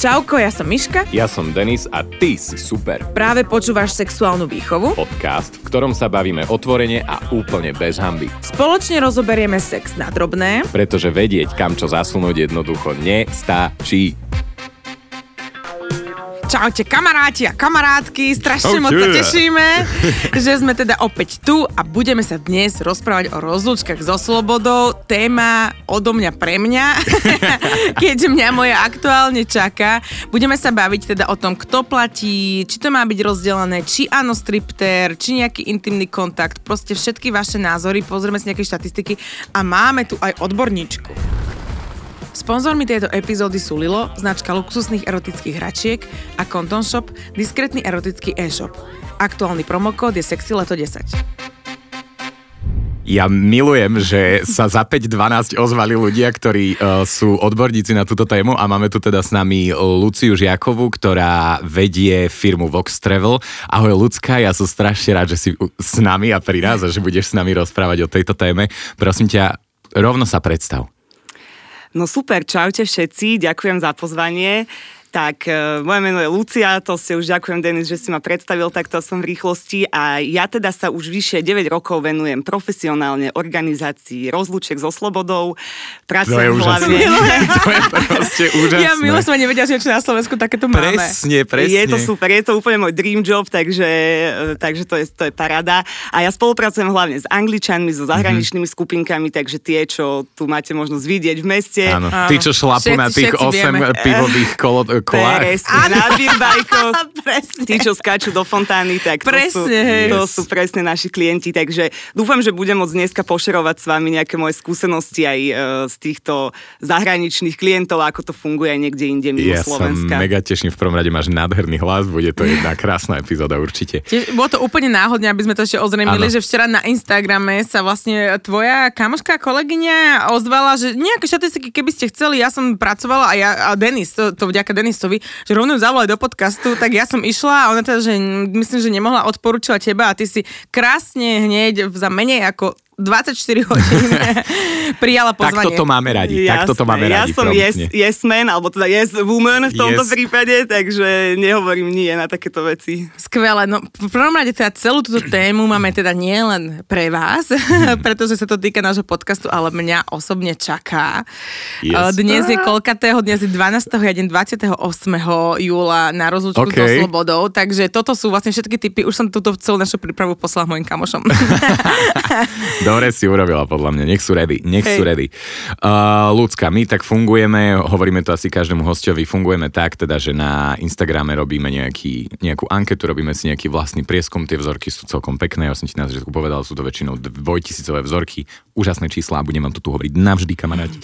Čauko, ja som Miška. Ja som Denis a ty si super. Práve počúvaš sexuálnu výchovu. Podcast, v ktorom sa bavíme otvorene a úplne bez hamby. Spoločne rozoberieme sex na drobné. Pretože vedieť, kam čo zasunúť jednoducho nestačí. Čaute kamaráti a kamarátky, strašne Čaute. moc sa tešíme, že sme teda opäť tu a budeme sa dnes rozprávať o rozlúčkach so slobodou. Téma odo mňa pre mňa, keďže mňa moja aktuálne čaká. Budeme sa baviť teda o tom, kto platí, či to má byť rozdelené, či áno stripter, či nejaký intimný kontakt, proste všetky vaše názory, pozrieme si nejaké štatistiky a máme tu aj odborníčku. Sponzormi tejto epizódy sú Lilo, značka luxusných erotických hračiek a Conton Shop, diskrétny erotický e-shop. Aktuálny promokód je sexy leto 10. Ja milujem, že sa za 5.12 ozvali ľudia, ktorí uh, sú odborníci na túto tému a máme tu teda s nami Luciu Žiakovú, ktorá vedie firmu Vox Travel. Ahoj Lucka, ja som strašne rád, že si s nami a pri nás a že budeš s nami rozprávať o tejto téme. Prosím ťa, rovno sa predstav. No super, čaute všetci, ďakujem za pozvanie. Tak, e, moje meno je Lucia, to si už ďakujem, Denis, že si ma predstavil takto som v rýchlosti a ja teda sa už vyše 9 rokov venujem profesionálne organizácii rozlúček so slobodou. Pracujem hlavne... to je proste úžasné. Ja milo som nevedela, že na Slovensku takéto máme. Presne, presne. Je to super, je to úplne môj dream job, takže, e, takže to, je, to je parada. A ja spolupracujem hlavne s Angličanmi, so zahraničnými Mhm. skupinkami, takže tie, čo tu máte možnosť vidieť v meste. Áno, Áno. tí, čo šlapú Všetci- na tých všetci 8 vieme. pivových kolo, kolách. Presne, na birbajkoch. Presne. Tí, čo skáču do fontány, tak to, sú, Presne, hej. to sú presne naši klienti. Takže dúfam, že budem môcť dneska pošerovať s vami nejaké moje skúsenosti aj e, z týchto zahraničných klientov, ako to funguje aj niekde inde mimo Ja sa Slovenska. mega teším, v prvom rade máš nádherný hlas, bude to jedna krásna epizóda určite. Tiež, bolo to úplne náhodne, aby sme to ešte ozrejmili, Áno. že včera na Instagrame sa vlastne tvoja kamoška, kolegyňa ozvala, že nejaké štatistiky, keby ste chceli, ja som pracovala a ja a Denis, to, to vďaka Denisovi, že rovno ju zavolali do podcastu, tak ja som išla a ona teda, že myslím, že nemohla odporúčila teba a ty si krásne hneď za menej ako 24 hodín prijala pozvanie. Takto to máme radi, takto to máme ja radi. som yes, promptne. yes man, alebo teda yes woman v tomto Yes. prípade, takže nehovorím nie na takéto veci. Skvelé, no v prvom rade teda celú túto tému máme teda nielen pre vás, pretože sa to týka nášho podcastu, ale mňa osobne čaká. Yes. Eh, Dnes je koľkatého? Dnes je 12. ja idem 28. júla na rozlúčku OK. so slobodou, takže toto sú vlastne všetky typy, už som túto celú našu prípravu poslala mojim kamošom. Dobre si urobila podľa mňa, nech sú ready, nech Hej. sú ready. Uh, ľudská, my tak fungujeme, hovoríme to asi každému hostovi, fungujeme tak, teda, že na Instagrame robíme nejaký, nejakú anketu, robíme si nejaký vlastný prieskum, tie vzorky sú celkom pekné, ja som ti na začiatku povedal, sú to väčšinou dvojtisícové vzorky, úžasné čísla, budem vám to tu hovoriť navždy, kamaráti.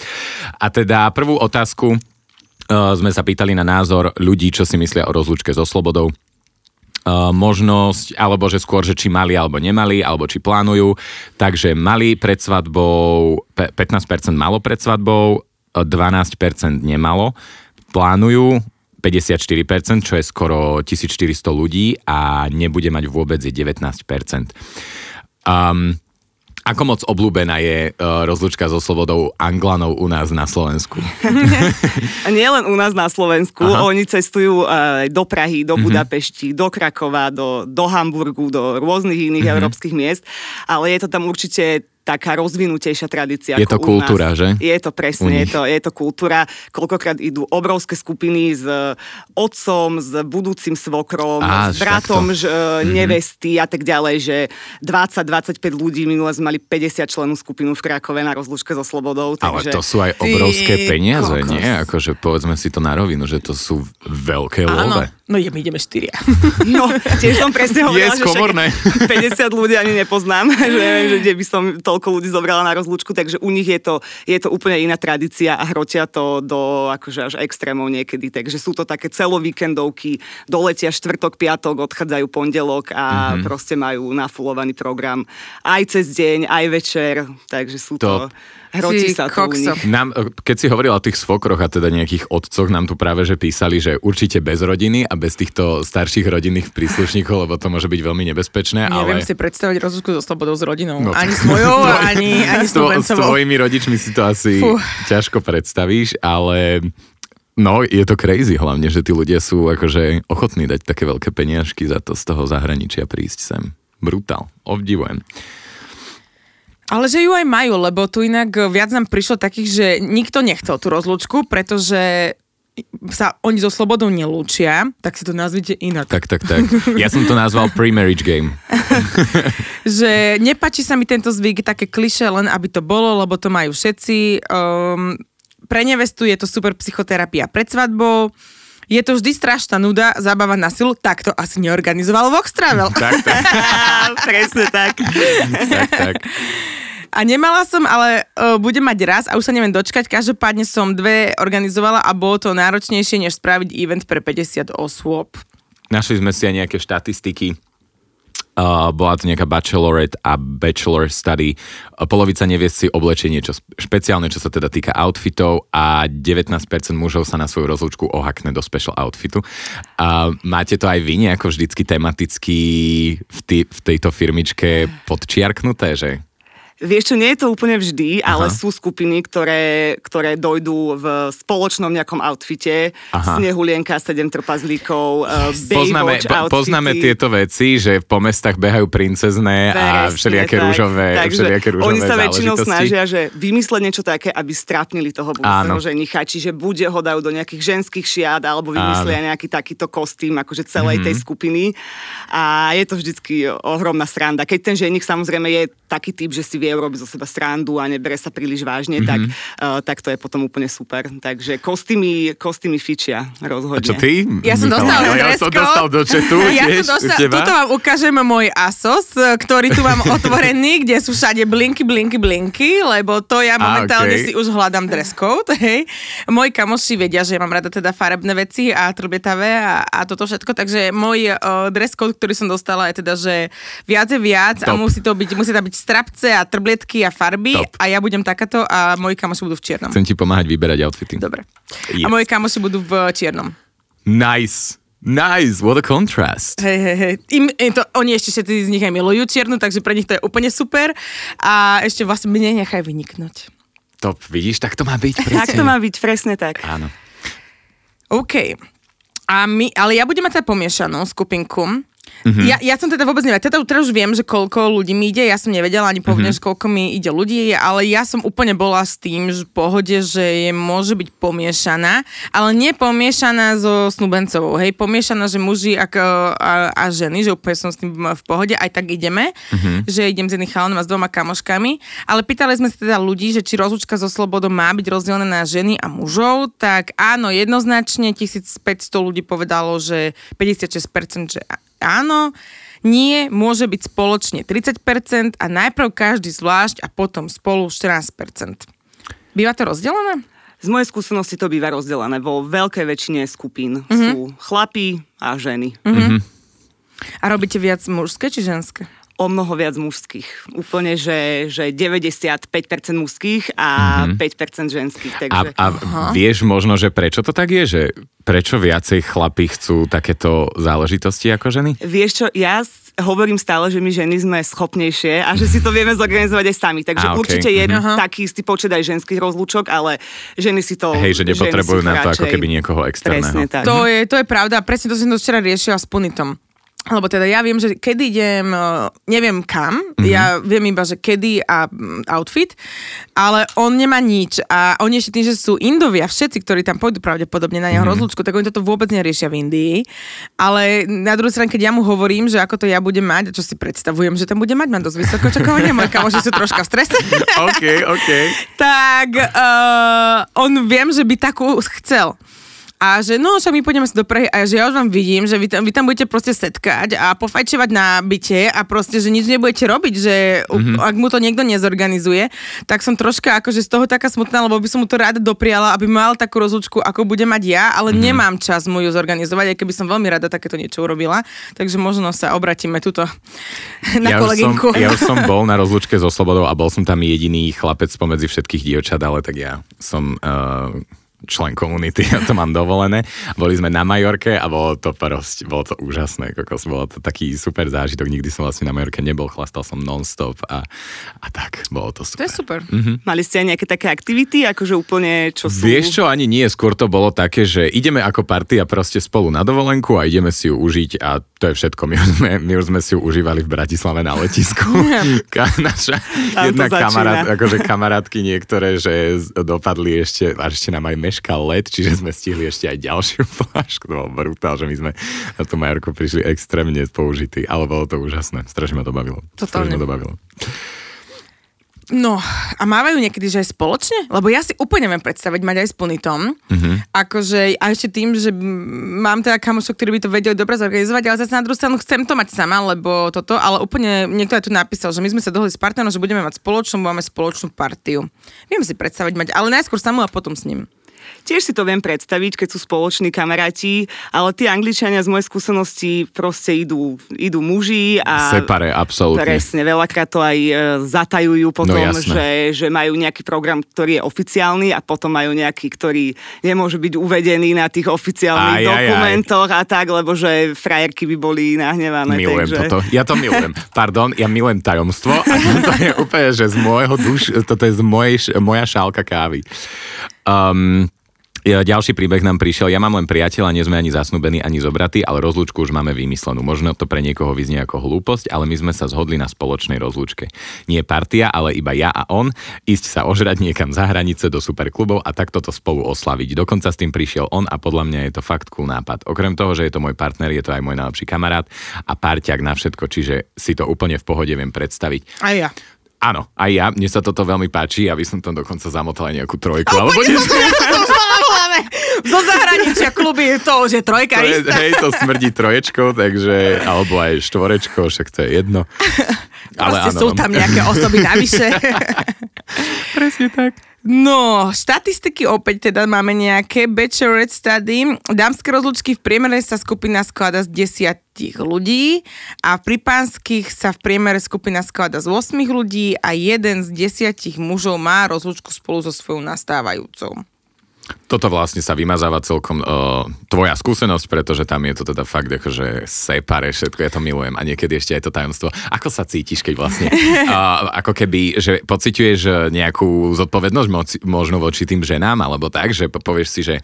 A teda prvú otázku uh, sme sa pýtali na názor ľudí, čo si myslia o rozlúčke so slobodou možnosť, alebo že skôr, že či mali alebo nemali, alebo či plánujú. Takže mali pred svadbou, pe- 15% malo pred svadbou, uh, 12% nemalo, plánujú 54%, čo je skoro 1400 ľudí a nebude mať vôbec je 19%. Um, ako moc obľúbená je uh, rozlučka so slobodou Anglanov u nás na Slovensku? Nie len u nás na Slovensku, Aha. Oni cestujú aj do Prahy, do Budapešti, do Krakova, do, do Hamburgu, do rôznych iných európskych miest, ale je to tam určite taká rozvinutejšia tradícia. Je ako to u kultúra, nás. že? Je to presne, je to, je to kultúra. Koľkokrát idú obrovské skupiny s e, otcom, s budúcim svokrom, Á, s bratom však to. ž, mm-hmm. nevesty a tak ďalej, že 20-25 ľudí, minule sme mali 50 členú skupinu v Krakove na rozlúčke so Slobodou. Ale Takže... to sú aj Ty obrovské peniaze, kokos. nie? Akože povedzme si to na rovinu, že to sú veľké Áno, love. no je, my ideme štyria. No, tiež som presne hovorila, Yes, že komorné. však 50 ľudí ani nepoznám, že neviem, že kde by som toľko ľudí zobrala na rozlúčku, takže u nich je to, je to úplne iná tradícia a hrotia to do akože až extrémov niekedy, takže sú to také celovíkendovky, doletia štvrtok, piatok, odchádzajú pondelok a Mhm. mm-hmm. proste majú nafulovaný program aj cez deň, aj večer, takže sú To- to, Ty sa to u kokso. nich. Nám, keď si hovorila o tých svokroch a teda nejakých otcoch, nám tu práve že písali, že určite bez rodiny a bez týchto starších rodinných príslušníkov, lebo to môže byť veľmi nebezpečné, Neviem ale... si predstaviť rozlúčku so slobodou s rodinou. No, ani svojou, ani, ani s, s tvojimi rodičmi si to asi Fú. ťažko predstavíš, ale No, je to crazy hlavne, že tí ľudia sú akože ochotní dať také veľké peniažky za to z toho zahraničia prísť sem. Brutál. Obdivujem. Ale že ju aj majú, lebo tu inak viac nám prišlo takých, že nikto nechcel tú rozlúčku, pretože sa oni so slobodou nelúčia, tak si to nazvite inak. Tak, tak, tak. Ja som to nazval pre-marriage game. že nepačí sa mi tento zvyk, také kliše, len aby to bolo, lebo to majú všetci. Um, pre nevestu je to super psychoterapia pred svadbou. Je to vždy strašná nuda, zábava na silu, tak to asi neorganizoval Vox Travel. tak, tak. Presne tak. tak, tak. A nemala som, ale uh, budem mať raz a už sa neviem dočkať. Každopádne som dve organizovala a bolo to náročnejšie, než spraviť event pre 50 osôb. Našli sme si aj nejaké štatistiky Uh, bola to nejaká bachelorette a bachelor study. Polovica nevie si oblečenie čo špeciálne, čo sa teda týka outfitov a 19% mužov sa na svoju rozlúčku ohakne do special outfitu. Uh, máte to aj vy nejako vždycky tematicky v, tý, v tejto firmičke podčiarknuté, že Vieš čo, nie je to úplne vždy, Aha. ale sú skupiny, ktoré, ktoré dojdú v spoločnom nejakom outfite. Aha. Snehulienka, sedem trpazlíkov, uh, poznáme, po, poznáme tieto veci, že po mestách behajú princezné a všelijaké tak. rúžové, Takže všelijaké rúžové oni sa väčšinou snažia, že vymysleť niečo také, aby strapnili toho budúceho ženicha. Čiže buď ho dajú do nejakých ženských šiat, alebo vymyslia Áno. nejaký takýto kostým, akože celej mm-hmm. tej skupiny. A je to vždycky ohromná sranda. Keď ten ženich samozrejme je taký typ, že si vie urobiť zo seba srandu a nebere sa príliš vážne, mm-hmm. tak, uh, tak to je potom úplne super. Takže kostýmy, kostýmy fičia rozhodne. A čo ty? Ja som dostal ja, ja som dostal do četu, ja som dostal, tuto vám ukážem môj Asos, ktorý tu mám otvorený, kde sú všade blinky, blinky, blinky, lebo to ja momentálne a, okay. si už hľadám dress code, hej. Moji kamoši vedia, že ja mám rada teda farebné veci a trbietavé a, a toto všetko, takže môj uh, dress code, ktorý som dostala je teda, že viac je viac Top. a musí to byť, musí to byť strapce a trblietky a farby Top. a ja budem takáto a moji kamoši budú v čiernom. Chcem ti pomáhať vyberať outfity. Dobre. Yes. A moji kamoši budú v čiernom. Nice. Nice, what a contrast. Hej, hej, hej. Im, to, oni ešte všetci z nich aj milujú čiernu, takže pre nich to je úplne super. A ešte vlastne mne nechaj vyniknúť. To vidíš, tak to má byť. Presne. Tak to má byť, presne tak. Áno. OK. A my, ale ja budem mať teda pomiešanú skupinku. Mm-hmm. Ja, ja som teda vôbec nevedela, teda teraz už viem, že koľko ľudí mi ide, ja som nevedela ani povedať, mm-hmm. že koľko mi ide ľudí, ale ja som úplne bola s tým, že v pohode, že je, môže byť pomiešaná, ale nie pomiešaná so snúbencovou, hej, pomiešaná, že muži a, a, a ženy, že úplne som s tým v pohode, aj tak ideme, mm-hmm. že idem s jedným chalanom a s dvoma kamoškami, ale pýtali sme sa teda ľudí, že či rozlučka so slobodou má byť rozdelená na ženy a mužov, tak áno, jednoznačne 1500 ľudí povedalo, že 56% že áno, nie môže byť spoločne 30% a najprv každý zvlášť a potom spolu 14%. Býva to rozdelené? Z mojej skúsenosti to býva rozdelené. Vo veľkej väčšine skupín mm-hmm. sú chlapí a ženy. Mm-hmm. A robíte viac mužské či ženské? O mnoho viac mužských. Úplne, že, že 95% mužských a mm-hmm. 5% ženských. Takže... A, a vieš možno, že prečo to tak je? Že prečo viacej chlapí chcú takéto záležitosti ako ženy? Vieš čo, ja hovorím stále, že my ženy sme schopnejšie a že si to vieme zorganizovať aj sami. Takže a, okay. určite je mm-hmm. taký istý počet aj ženských rozlúčok, ale ženy si to... Hej, že nepotrebujú na to ako keby niekoho externého. Presne tak. To je, to je pravda. Presne to som to včera riešila s Punitom lebo teda ja viem, že kedy idem, eh, neviem kam, mm-hmm. ja viem iba, že kedy a mm, outfit, ale on nemá nič a oni ešte tým, že sú Indovia, všetci, ktorí tam pôjdu pravdepodobne na jeho mm-hmm. rozlúčku, tak oni toto vôbec neriešia v Indii. Ale na druhú stranu, keď ja mu hovorím, že ako to ja budem mať, čo si predstavujem, že tam bude mať, mám dosť vysoko očakávanie, moje kamoši sú troška v strese. OK, OK. tak uh, on viem, že by takú chcel. A že no, však my pôjdeme sa do Prahy a že ja už vám vidím, že vy tam, vy tam budete proste setkať a pofajčovať na byte a proste, že nič nebudete robiť, že mm-hmm. ak mu to niekto nezorganizuje, tak som troška akože z toho taká smutná, lebo by som mu to rada dopriala, aby mal takú rozlučku, ako bude mať ja, ale mm-hmm. nemám čas mu ju zorganizovať, aj keby som veľmi rada takéto niečo urobila. Takže možno sa obratíme tuto na ja kolegynku. Už som, ja už som bol na rozlučke so Slobodou a bol som tam jediný chlapec pomedzi všetkých dievčat, ale tak ja som uh, člen komunity, ja to mám dovolené. Boli sme na Majorke a bolo to proste, bolo to úžasné, kokos, bolo to taký super zážitok, nikdy som vlastne na Majorke nebol, chlastal som non-stop a, a tak, bolo to super. To je super. Mhm. Mali ste aj nejaké také aktivity, akože úplne, čo sú... Vieš čo, ani nie, skôr to bolo také, že ideme ako partia proste spolu na dovolenku a ideme si ju užiť a to je všetko. My už sme, my už sme si ju užívali v Bratislave na letisku. Naša Tam jedna kamarát, akože kamarátky niektoré, že dopadli ešte, a ešte nám aj meškal let, čiže sme stihli ešte aj ďalšiu flášku. To bol brutál, že my sme na tú Majorku prišli extrémne použití, ale bolo to úžasné. Strašne ma to bavilo. Strašne Totálne. ma to bavilo. No, a mávajú niekedy, že aj spoločne? Lebo ja si úplne neviem predstaviť mať aj s Punitom. Mm-hmm. Akože, a ešte tým, že mám teda kamošov, ktorí by to vedeli dobre zorganizovať, ale zase na druhú stranu chcem to mať sama, lebo toto, ale úplne niekto aj tu napísal, že my sme sa dohodli s partnerom, že budeme mať spoločnú, máme spoločnú partiu. Viem si predstaviť mať, ale najskôr samú a potom s ním. Tiež si to viem predstaviť, keď sú spoloční kamaráti, ale tí angličania z mojej skúsenosti proste idú, idú muži a... Separe, absolútne. Presne, veľakrát to aj e, zatajujú potom, No jasné. že, že majú nejaký program, ktorý je oficiálny a potom majú nejaký, ktorý nemôže byť uvedený na tých oficiálnych Aj, aj, aj. dokumentoch a tak, lebo že frajerky by boli nahnevané. Milujem takže... toto. Ja to milujem. Pardon, ja milujem tajomstvo a to je úplne, že z môjho duš, toto je z mojej, moja šálka kávy. Um, ďalší príbeh nám prišiel. Ja mám len priateľa, nie sme ani zasnúbení, ani zobratí, ale rozlúčku už máme vymyslenú. Možno to pre niekoho vyznie ako hlúposť, ale my sme sa zhodli na spoločnej rozlúčke. Nie partia, ale iba ja a on, ísť sa ožrať niekam za hranice do superklubov a takto to spolu oslaviť. Dokonca s tým prišiel on a podľa mňa je to fakt cool nápad. Okrem toho, že je to môj partner, je to aj môj najlepší kamarát a párťak na všetko, čiže si to úplne v pohode viem predstaviť. Aj ja. Áno, aj ja, mne sa toto veľmi páči, aby som tam dokonca zamotal aj nejakú trojku. alebo niečo. Zo zahraničia kluby je to, že trojka To je, istá. hej, to smrdí troječkou, takže, alebo aj štvorečkou, však to je jedno. Proste sú tam nejaké osoby navyše. Presne tak. No, štatistiky opäť teda máme nejaké. Bachelorette study. Dámske rozlučky v priemere sa skupina skladá z desiatich ľudí a pri pánskych sa v priemere skupina skladá z 8 ľudí a jeden z desiatich mužov má rozlučku spolu so svojou nastávajúcou. Toto vlastne sa vymazáva celkom uh, tvoja skúsenosť, pretože tam je to teda fakt akože separe všetko, ja to milujem a niekedy ešte aj to tajomstvo. Ako sa cítiš, keď vlastne, uh, ako keby, že pociťuješ eh, nejakú zodpovednosť možno voči tým ženám, alebo tak, že po- povieš si, že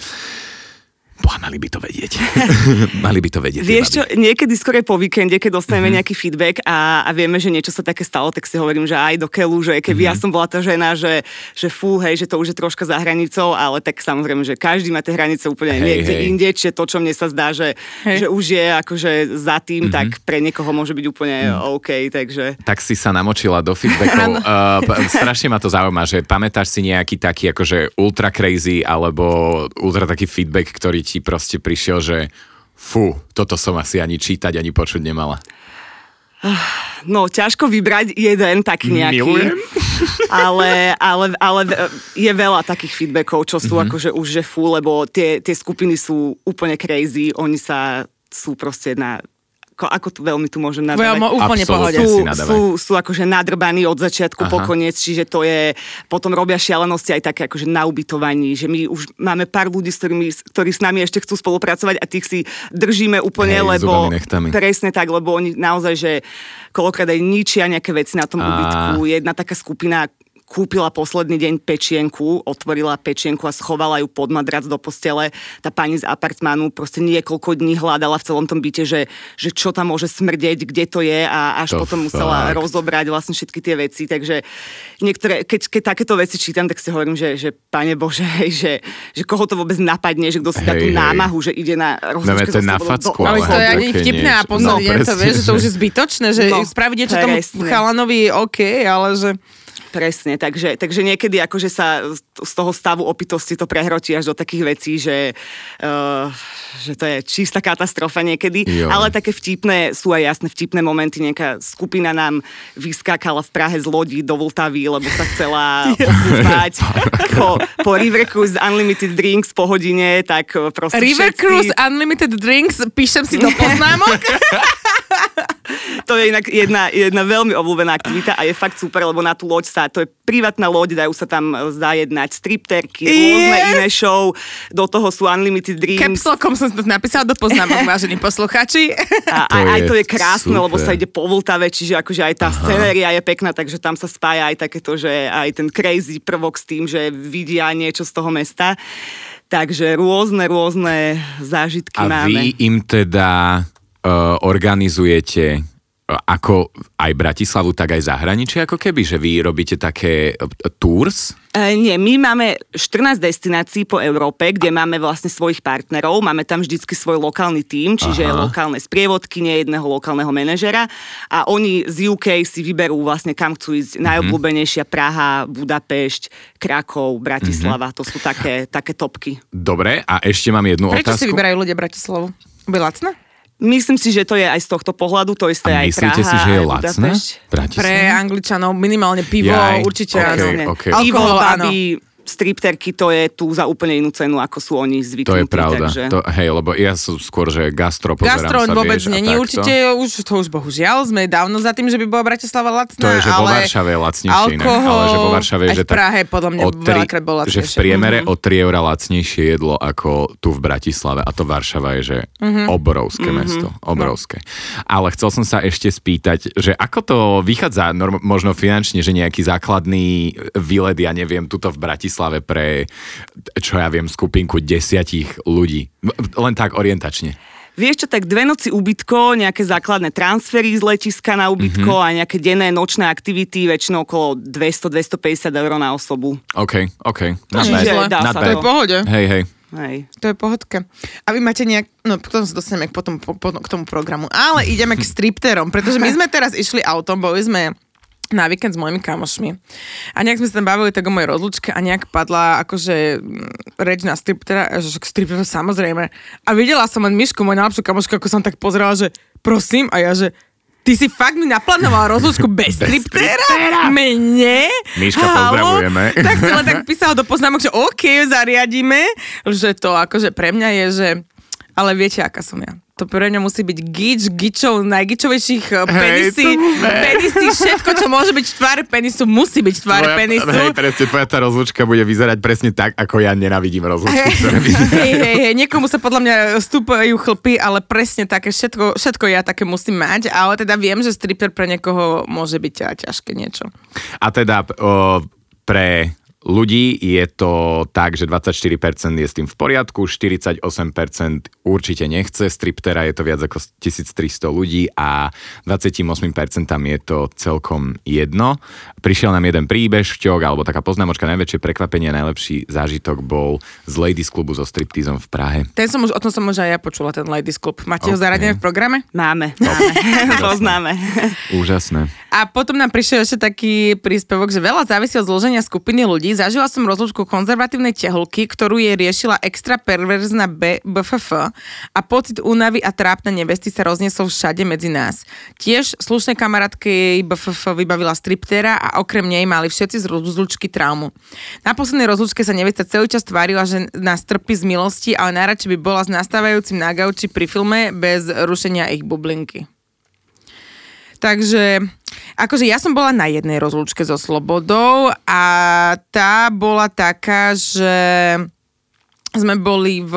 Boha, mali by to vedieť. mali by to vedieť. Vieš čo, niekedy skôr je po víkende, keď dostaneme Mhm. mm-hmm. nejaký feedback a, a vieme, že niečo sa také stalo, tak si hovorím, že aj do keľu, že keby Mhm. mm-hmm. ja som bola tá žena, že, že fú, hej, že to už je troška za hranicou, ale tak samozrejme, že každý má tie hranice úplne Hej, niekde hej. inde, čiže to, čo mne sa zdá, že, Hej. že už je akože za Mhm. tým, tak pre niekoho môže byť úplne OK, takže... tak si sa namočila do feedbackov. Uh, strašne ma to zaujíma, že pamätáš si nejaký taký akože ultra crazy alebo ultra taký feedback, ktorý ti proste prišiel, že fú, toto som asi ani čítať, ani počuť nemala. No, ťažko vybrať jeden taký nejaký. Milujem. ale, ale, ale je veľa takých feedbackov, čo sú mm-hmm. akože už že fú, lebo tie, tie skupiny sú úplne crazy, oni sa sú proste na ako, ako tu veľmi tu môžem nadávať. Veľmi úplne pohode. sú, sú, sú akože nadrbaní od začiatku Aha. po koniec, čiže to je, potom robia šialenosti aj také akože na ubytovaní, že my už máme pár ľudí, s ktorými, ktorí s nami ešte chcú spolupracovať a tých si držíme úplne, Hej, lebo presne tak, lebo oni naozaj, že kolokrát aj ničia nejaké veci na tom Á. ubytku. Jedna taká skupina kúpila posledný deň pečienku, otvorila pečienku a schovala ju pod madrac do postele. Tá pani z apartmánu proste niekoľko dní hľadala v celom tom byte, že, že čo tam môže smrdeť, kde to je a až To potom musela fakt. rozobrať vlastne všetky tie veci. Takže niektoré, keď, keď takéto veci čítam, tak si hovorím, že, že pane Bože, hej, že, že koho to vôbec napadne, že kto si dá tú hej. námahu, že ide na No, rozlúčke to je na facku, do- Ale to je ani vtipné a posledný No, to vieš, že to už je zbytočné, že No, spraviť niečo tomu chalanovi je OK, ale že... Presne, takže, takže niekedy akože sa z toho stavu opitosti to prehrotí až do takých vecí, že, uh, že to je čistá katastrofa niekedy. Jo. Ale také vtipné, sú aj jasné vtipné momenty. Nejaká skupina nám vyskákala v Prahe z lodi do Vltavy, lebo sa chcela odkúpať po, po River Cruise Unlimited Drinks po hodine, tak uh, proste River všetci... Cruise Unlimited Drinks, píšem si do poznámok. to je inak jedna, jedna veľmi obľúbená aktivita a je fakt super, lebo na tú loď sa, to je privátna loď, dajú sa tam zajednať stripterky, rôzne Yes. iné show, do toho sú unlimited drinks. Capslokom som to napísala do poznámok, vážení posluchači. A To aj, to je krásne, lebo super. sa ide po Vltave, čiže akože aj tá scenéria je pekná, takže tam sa spája aj takéto, že aj ten crazy prvok s tým, že vidia niečo z toho mesta. Takže rôzne, rôzne zážitky A máme. vy im teda organizujete uh, ako aj Bratislavu, tak aj zahraničie, ako keby, že vy robíte také uh, tours? E, nie, my máme 14 destinácií po Európe, kde máme vlastne svojich partnerov. Máme tam vždycky svoj lokálny tím, čiže Aha. lokálne sprievodky, nie jedného lokálneho manažera. A oni z UK si vyberú vlastne kam chcú ísť. Najobľúbenejšia Praha, Budapešť, Krakov, Bratislava. To sú také, také topky. Dobre, a ešte mám jednu Prečo otázku. si vyberajú ľudia Bratislavu? Bude lacná? Myslím si, že to je aj z tohto pohľadu, to isté A aj myslíte Praha, si, že je. Bratislava? Pre Angličanov minimálne pivo, Jaj, určite ok. áno. ok. Pivo, Alkohol, áno. Stripterky, to je tu za úplne inú cenu, ako sú oni To zvyknutí. je pravda. Takže... To, hej, lebo ja som skôr, že gastro pozerám Gastro sa, vôbec vieš, není, určite už to už bohužiaľ, sme dávno za tým, že by bola Bratislava lacná, To je, že vo ale Varšave je lacnejšie alkohol, ale že vo Varšave je, že v Prahe podľa mňa o veľakrát bolo že v priemere Mhm. o 3 eurá lacnejšie jedlo ako tu v Bratislave a to Varšava je, že Mhm. obrovské mesto, obrovské. Ale chcel som sa ešte spýtať, že ako to vychádza norm- možno finančne, že nejaký základný výlet, ja neviem, tuto v Bratislave pre, čo ja viem, skupinku desiatich ľudí. Len tak orientačne. Vieš čo, tak dve noci ubytko, nejaké základné transfery z letiska na ubytko Mhm. a nejaké denné nočné aktivity, väčšinou okolo 200-250 eur na osobu. OK, OK. Not bad. zle. Dá Not sa To je bad. v pohode. Hej, hej. Hej. To je pohodka. A vy máte nejak... No, potom sa dostaneme k, potom, po, po, k tomu programu. Ale ideme k stripterom, pretože my sme teraz išli autom, boli sme na víkend s mojimi kamošmi. A nejak sme sa tam bavili tak o mojej rozlučke a nejak padla akože mm, reč na striptera, že však stripter samozrejme. A videla som len Myšku, moju najlepšiu kamošku, ako som tak pozerala, že prosím, a ja, že Ty si fakt mi naplánovala rozlúčku bez, striptera? Mene? Miška, Haló? pozdravujeme. Tak si len tak písala do poznámok, že OK, zariadíme, že to akože pre mňa je, že ale viete, aká som ja. To pre mňa musí byť gič, gičov, najgičovejších eh, penisy, to ne. penisy, všetko, čo môže byť v tvári penisu, musí byť v tvári Tvoja- penisu. Hej, presne, tvoja tá rozlúčka bude vyzerať presne tak, ako ja nenavidím rozlúčky, ktoré vyzerajú. hej, hej, hej, niekomu sa podľa mňa stúpajú chlpy, ale presne také, všetko, všetko ja také musím mať, ale teda viem, že stripper pre niekoho môže byť ťažké niečo. A teda o, pre ľudí je to tak, že 24% je s tým v poriadku, 48% určite nechce, striptera je to viac ako 1300 ľudí a 28% je to celkom jedno. Prišiel nám jeden príbeh, šťok, alebo taká poznámočka, najväčšie prekvapenie, najlepší zážitok bol z Ladies klubu so striptizom v Prahe. Ten som už, o tom som už aj ja počula, ten Ladies Club. Máte ho Ok. zaradené v programe? Máme, máme. Poznáme. Úžasné. A potom nám prišiel ešte taký príspevok, že veľa závisí od zloženia skupiny ľudí. Zažila som rozlúčku konzervatívnej tehulky, ktorú jej riešila extra perverzná B- BFF a pocit únavy a trápnej nevesty sa rozniesol všade medzi nás. Tiež slušné kamarátke jej BFF vybavila striptera a okrem nej mali všetci z rozlúčky traumu. Na poslednej rozlúčke sa nevesta celý čas tvárila, že nás trpí z milosti, ale najradšej by bola s nastávajúcim na gauči pri filme bez rušenia ich bublinky. Takže, akože ja som bola na jednej rozlúčke so Slobodou a tá bola taká, že sme boli v,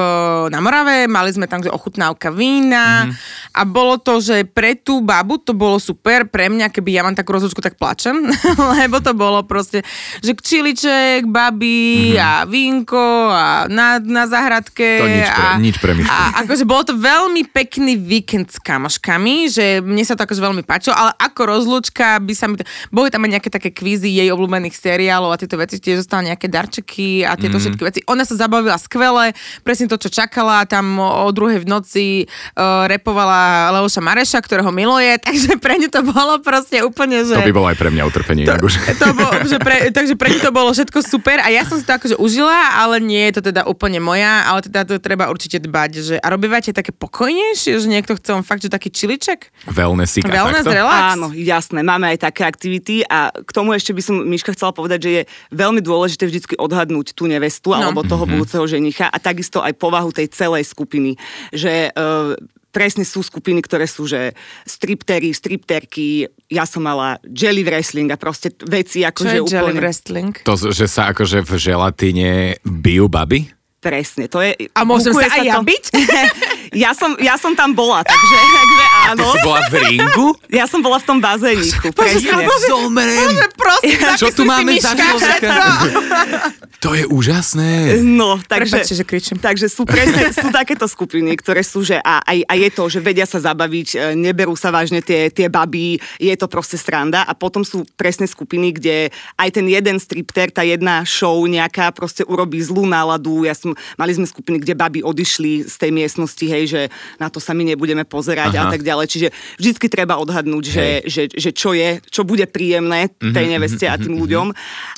na Morave, mali sme tam že ochutnávka vína mm-hmm. a bolo to, že pre tú babu to bolo super, pre mňa, keby ja mám takú rozlúčku, tak plačem, lebo to bolo proste, že čiliček, babi mm-hmm. a vínko a na, na zahradke. To nič pre- a, nič pre a akože bolo to veľmi pekný víkend s kamoškami, že mne sa to akože veľmi páčilo, ale ako rozlúčka by sa mi to... Boli tam aj nejaké také kvízy jej obľúbených seriálov a tieto veci, tiež zostali nejaké darčeky a tieto mm. všetky veci. Ona sa zabavila skvele, presne to, čo čakala, tam o, druhej v noci uh, repovala Leoša Mareša, ktorého miluje, takže pre ňu to bolo proste úplne, že... To by bolo aj pre mňa utrpenie. inak už. To bolo, že pre, takže pre ňu to bolo všetko super a ja som si to akože užila, ale nie je to teda úplne moja, ale teda to treba určite dbať, že a robívate také pokojnejšie, že niekto chce on fakt, že taký čiliček? Wellnessika, Wellness, relax? Áno, jasné, máme aj také aktivity a k tomu ešte by som Miška chcela povedať, že je veľmi dôležité vždy odhadnúť tú nevestu No. alebo toho budúceho ženicha a takisto aj povahu tej celej skupiny. Že uh, presne sú skupiny, ktoré sú, že striptery, stripterky, ja som mala jelly wrestling a proste veci Čo akože je úplne... jelly wrestling? To, že sa akože v želatíne bijú baby? Presne, to je... A môžem sa aj ja to- byť? ja, som, ja som tam bola, takže, takže áno. Si bola v ringu? Ja som bola v tom bazéniku, presne. Zomrem! Bože, prosím, Čo tu máme za človeka? To je úžasné. No, takže, Prepačte, že kričím. takže sú presne, sú takéto skupiny, ktoré sú, že a, a, a je to, že vedia sa zabaviť, e, neberú sa vážne tie, tie baby, je to proste sranda a potom sú presne skupiny, kde aj ten jeden stripter, tá jedna show nejaká proste urobí zlú náladu. Ja som, mali sme skupiny, kde baby odišli z tej miestnosti, hej, že na to sa my nebudeme pozerať Aha. a tak ďalej. Čiže vždycky treba odhadnúť, že, že, že, čo je, čo bude príjemné Mhm, tej neveste a tým ľuďom.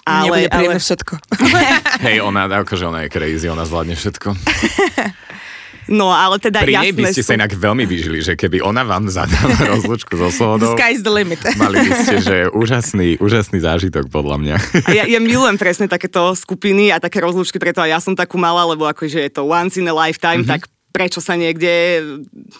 Ale, Ale, Nebude príjemné ale, všetko. Hej, ona, akože ona je crazy, ona zvládne všetko. no, ale teda Pri nej by ste sú- sa inak veľmi vyžili, že keby ona vám zadala rozlučku so slobodou, sky is the limit. mali by ste, že úžasný, úžasný zážitok podľa mňa. A ja, ja milujem presne takéto skupiny a také rozlúčky, preto aj ja som takú mala, lebo akože je to once in a lifetime, mm-hmm. tak prečo sa niekde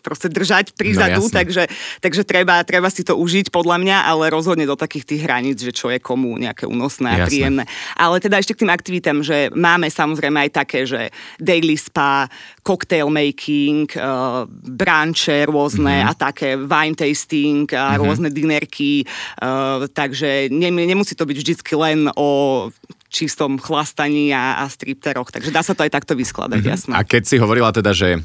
proste držať No, prizadu, jasné. takže, takže treba, treba si to užiť podľa mňa, ale rozhodne do takých tých hraníc, že čo je komu nejaké únosné a príjemné. Ale teda ešte k tým aktivitám, že máme samozrejme aj také, že daily spa, cocktail making, uh, branče rôzne Mhm. a také wine tasting a rôzne dinerky, uh, takže ne, nemusí to byť vždycky len o čistom chlastaní a, a stripteroch, takže dá sa to aj takto vyskladať, jasné. A keď si hovorila teda, že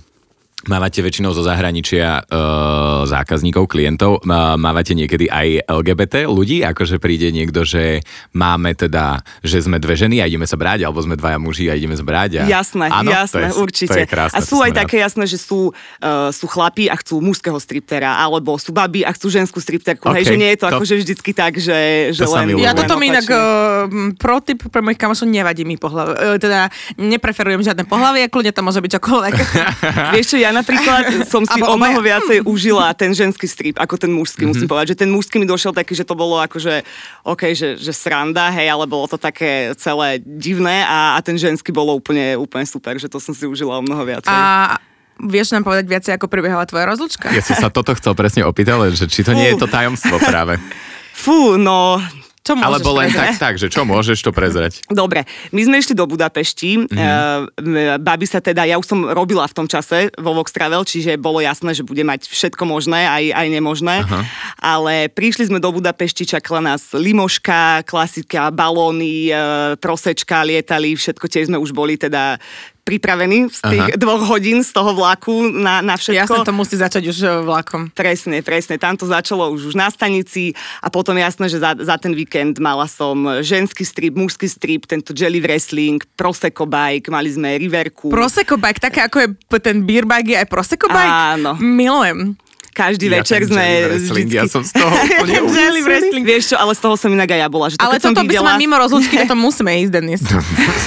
mávate väčšinou zo zahraničia uh, zákazníkov, klientov, mávate niekedy aj LGBT ľudí, akože príde niekto, že máme teda, že sme dve ženy a ideme sa brať, alebo sme dvaja muži a ideme sa brať. A... Jasné, Áno, jasné, to je, určite. To je krásne, a sú to aj rád. také jasné, že sú, uh, sú chlapí a chcú mužského striptera, alebo sú baby a chcú ženskú stripterku. OK, Hej, že nie je to, to- akože vždycky tak, že, že To len... Ja Len toto mi inak, uh, pro tip pre mojich kamošov, nevadí mi pohľavie. Uh, teda nepreferujem žiadne pohľavie, kľudne to môže byť čokoľvek. Vieš čo, ja napríklad som si o mnoho viacej užila ten ženský strip ako ten mužský, Mhm. musím povedať. Že ten mužský mi došiel taký, že to bolo akože, OK, že, že sranda, hej, ale bolo to také celé divné a, a ten ženský bolo úplne, úplne super, že to som si užila o mnoho viacej. A vieš nám povedať viacej, ako prebiehala tvoja rozlučka? Ja som sa toto chcel presne opýtať, že či to nie je to tajomstvo práve. Fú, no, Čo môžeš Alebo len prezrať? tak, tak, že čo môžeš to prezrať? Dobre, my sme išli do Budapešti. Mhm. Mm-hmm. Babi sa teda, ja už som robila v tom čase vo Vox Travel, čiže bolo jasné, že bude mať všetko možné, aj, aj nemožné. Aha. Ale prišli sme do Budapešti, čakala nás limoška, klasika, balóny, prosečka, lietali, všetko tiež sme už boli teda pripravení z tých Aha. dvoch hodín z toho vlaku na, na všetko. Jasne, to musí začať už uh, vlakom. Presne, presne. Tam to začalo už, už na stanici a potom jasné, že za, za ten víkend mala som ženský strip, mužský strip, tento jelly wrestling, prosecco bike, mali sme riverku. Prosecco bike, také ako je ten beer bike, je aj Prosecco bike? Áno. Milujem. Každý Ja večer sme wrestling, vždycky... Ja som z toho úplne Jelly wrestling. Vieš čo, ale z toho som inak aj ja bola. Že to, Ale toto by sme videla... mimo rozlučky, toto musíme ísť, Denis.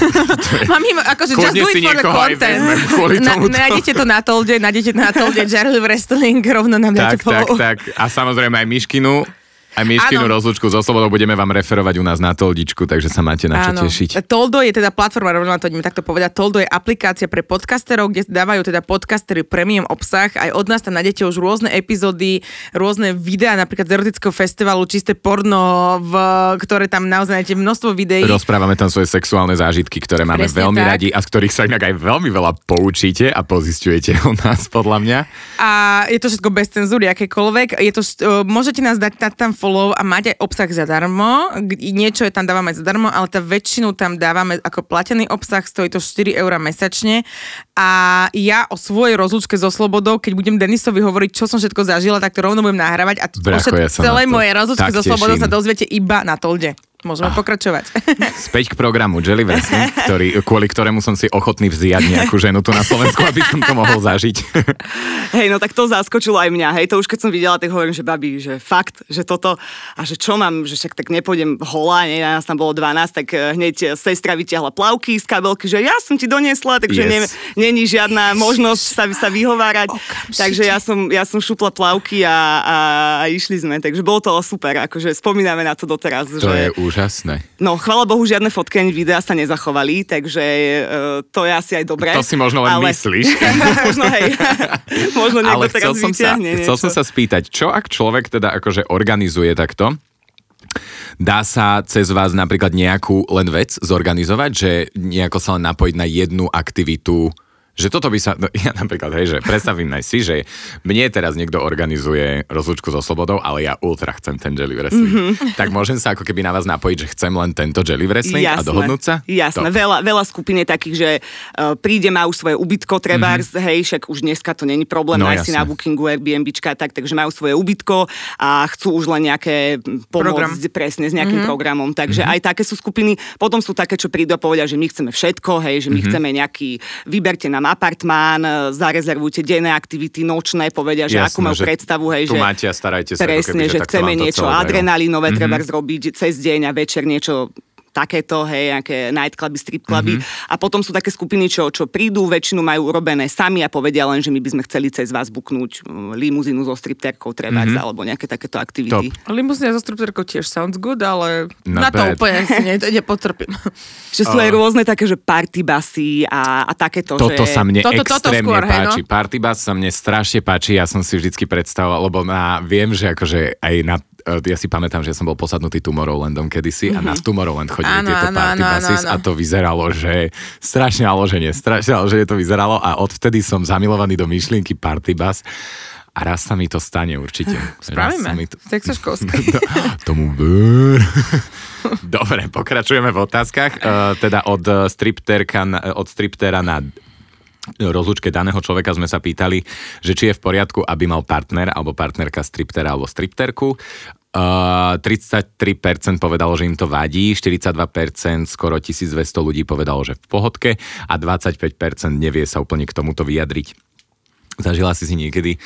Mám mimo, akože just do it for the content. nájdete to na tolde, nájdete to na tolde, Jelly Wrestling, rovno nám Tak, dáte tak, follow. tak. A samozrejme aj Miškinu. Aj Miškinu Áno. rozlučku so Slobodou budeme vám referovať u nás na Toldičku, takže sa máte na čo tešiť. Toldo je teda platforma, rovno to ideme takto povedať. Toldo je aplikácia pre podcasterov, kde dávajú teda podcastery premium obsah. Aj od nás tam nájdete už rôzne epizódy, rôzne videá, napríklad z erotického festivalu, čisté porno, v, ktoré tam naozaj nájdete množstvo videí. Rozprávame tam svoje sexuálne zážitky, ktoré máme Presne veľmi tak. radi a z ktorých sa inak aj veľmi veľa poučíte a pozistujete o nás, podľa mňa. A je to všetko bez cenzúry, akékoľvek. Je to, uh, môžete nás dať na tam follow a mať aj obsah zadarmo. Niečo je tam dávame zadarmo, ale tá väčšinu tam dávame ako platený obsah, stojí to 4 eur mesačne. A ja o svojej rozlúčke so Slobodou, keď budem Denisovi hovoriť, čo som všetko zažila, tak to rovno budem nahrávať a t- ja mojej rozlúčke tak so Slobodou sa dozviete iba na Tolde. Môžeme pokračovať. Späť k programu Jelly Wrestling, ktorý, kvôli ktorému som si ochotný vziať nejakú ženu tu na Slovensku, aby som to mohol zažiť. Hej, no tak to zaskočilo aj mňa. Hej, to už keď som videla, tak hovorím, že babi, že fakt, že toto, a že čo mám, že však tak nepôjdem holá, nie, nás tam bolo 12, tak eh, hneď sestra vyťahla plavky z kabelky, že ja som ti doniesla, takže Yes. yes. není žiadna možnosť sa, sa vyhovárať. Okamžite. Takže ja som, ja som šupla plavky a, a, a išli sme, takže bolo to super, akože spomíname na to doteraz. To že, je úžasné. Úžasné. No, chvála Bohu, žiadne fotky ani videa sa nezachovali, takže uh, to je asi aj dobré. To si možno len ale... myslíš. možno, hej. možno niekto ale teraz som sa, chcel som sa spýtať, čo ak človek teda akože organizuje takto, Dá sa cez vás napríklad nejakú len vec zorganizovať, že nejako sa len napojiť na jednu aktivitu že toto by sa, no, ja napríklad, hej, že predstavím aj si, že mne teraz niekto organizuje rozlúčku so slobodou, ale ja ultra chcem ten jelly wrestling. Mm-hmm. Tak môžem sa ako keby na vás napojiť, že chcem len tento jelly wrestling Jasné. a dohodnúť sa? Jasné, veľa, veľa skupín je takých, že uh, príde, má už svoje ubytko, treba, mm-hmm. hej, však už dneska to není problém, no, nájsť si na bookingu Airbnbčka, tak, takže majú svoje ubytko a chcú už len nejaké pomôcť Program. presne s nejakým mm-hmm. programom. Takže mm-hmm. aj také sú skupiny. Potom sú také, čo prídu a povedia, že my chceme všetko, hej, že my mm-hmm. chceme nejaký, vyberte nám apartmán, e, zarezervujte denné aktivity, nočné, povedia, že Jasné, akú majú predstavu, hej, že máte a starajte sa. Presne, keby, že, že chceme niečo adrenalinové, mm-hmm. treba zrobiť cez deň a večer niečo takéto, hej, nejaké nightcluby, strip cluby. Mm-hmm. A potom sú také skupiny, čo, čo prídu, väčšinu majú urobené sami a povedia len, že my by sme chceli cez vás buknúť mm, limuzínu so stripterkou, treba mm-hmm. alebo nejaké takéto aktivity. Limuzína so stripterkou tiež sounds good, ale Not na to bad. úplne si ne, nepotrpím. že sú uh. aj rôzne také, že party basy a, a takéto. Toto že... sa mne toto, extrémne toto skôr, páči. Hej, no? Party bus sa mne strašne páči, ja som si vždycky predstavoval, lebo na, viem, že akože aj na ja si pamätám, že som bol posadnutý Tomorrowlandom kedysi mm-hmm. a na mhm. Tomorrowland chodili áno, tieto party buses áno, áno. a to vyzeralo, že strašne naloženie, strašne naloženie to vyzeralo a odvtedy som zamilovaný do myšlienky party bus a raz sa mi to stane určite. Spravíme. To... to, tomu. Dobre, pokračujeme v otázkach. Uh, teda od, stripterka, od striptera na rozlučke daného človeka sme sa pýtali, že či je v poriadku, aby mal partner alebo partnerka striptera alebo stripterku. Uh, 33% povedalo, že im to vadí, 42% skoro 1200 ľudí povedalo, že v pohodke a 25% nevie sa úplne k tomuto vyjadriť. Zažila si si niekedy,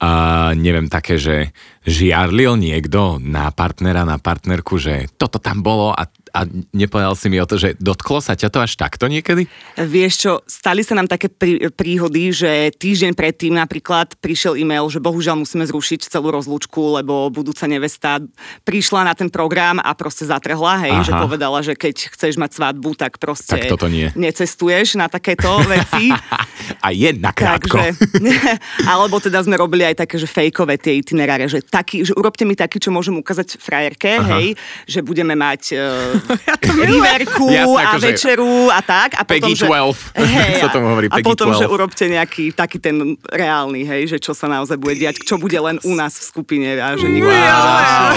uh, neviem, také, že žiarlil niekto na partnera, na partnerku, že toto tam bolo a a nepovedal si mi o to, že dotklo sa ťa to až takto niekedy? Vieš čo, stali sa nám také prí, príhody, že týždeň predtým napríklad prišiel e-mail, že bohužiaľ musíme zrušiť celú rozlúčku, lebo budúca nevesta prišla na ten program a proste zatrhla, hej, Aha. že povedala, že keď chceš mať svadbu, tak proste tak toto nie. necestuješ na takéto veci. a je nakrátko. Takže, alebo teda sme robili aj také, že fejkové tie itineráre, že, taký, že urobte mi taký, čo môžem ukázať frajerke, Aha. hej, že budeme mať uh, ja to Riverku Jasne, a akože večeru a tak. A Peggy potom, 12, že, sa tomu hovorí, A potom, 12. že urobte nejaký taký ten reálny, hej, že čo sa naozaj bude diať, čo bude len u nás v skupine a že nikto wow.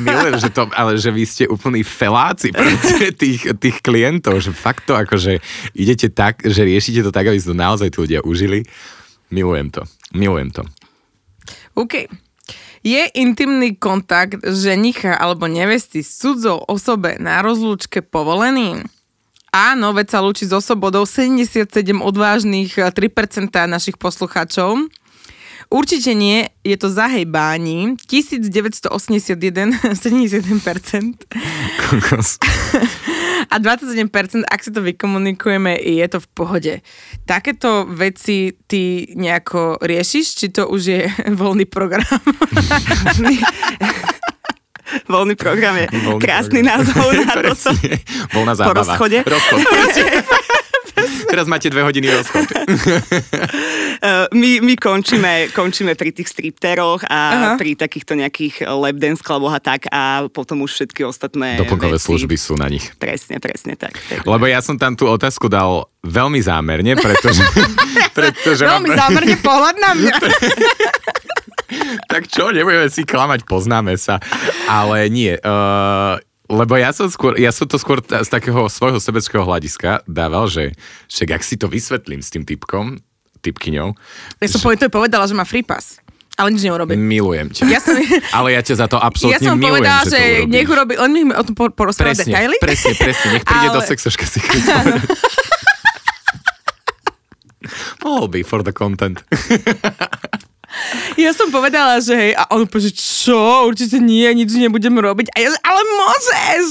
Milujem, že to, ale že vy ste úplní feláci tých, tých klientov, že fakt to akože idete tak, že riešite to tak, aby si to naozaj tí ľudia užili. Milujem to, milujem to. OK. Je intimný kontakt ženicha alebo nevesty s cudzou osobe na rozlúčke povolený? Áno, veď sa lúči s osobodou 77 odvážnych 3% našich poslucháčov. Určite nie, je to zahejbání. 1981, 71%. A 27%, ak si to vykomunikujeme, je to v pohode. Takéto veci ty nejako riešiš, či to už je voľný program? voľný program je voľný krásny program. názov na toto. Voľná zábava. Po rozchode. Rozchod. Teraz máte dve hodiny rozchod. Eh, my, my končíme, končíme pri tých stripteroch a Aha. pri takýchto nejakých lap dance kluboch a tak a potom už všetky ostatné Doplnkové služby sú na nich. Presne, presne tak. Lebo ja som tam tú otázku dal veľmi zámerne, pretože... pretože veľmi mám... zámerne pohľad na mňa. tak čo, nebudeme si klamať, poznáme sa. Ale nie, uh, lebo ja som, skôr, ja som to skôr z takého svojho sebeckého hľadiska dával, že však ak si to vysvetlím s tým typkom, typkyňou. Ja som že... povedala, že má free pass. Ale nič neurobí. Milujem ťa. Ja som... Ale ja ťa za to absolútne ja som milujem, povedala, že, že nech urobí, len mi o tom porozprávať detaily. Presne, presne, nech príde Ale... do sexoška si Mohol by for the content. Ja som povedala, že hej, a on povedal, že čo, určite nie, nič nebudem robiť. A ja, že, ale môžeš.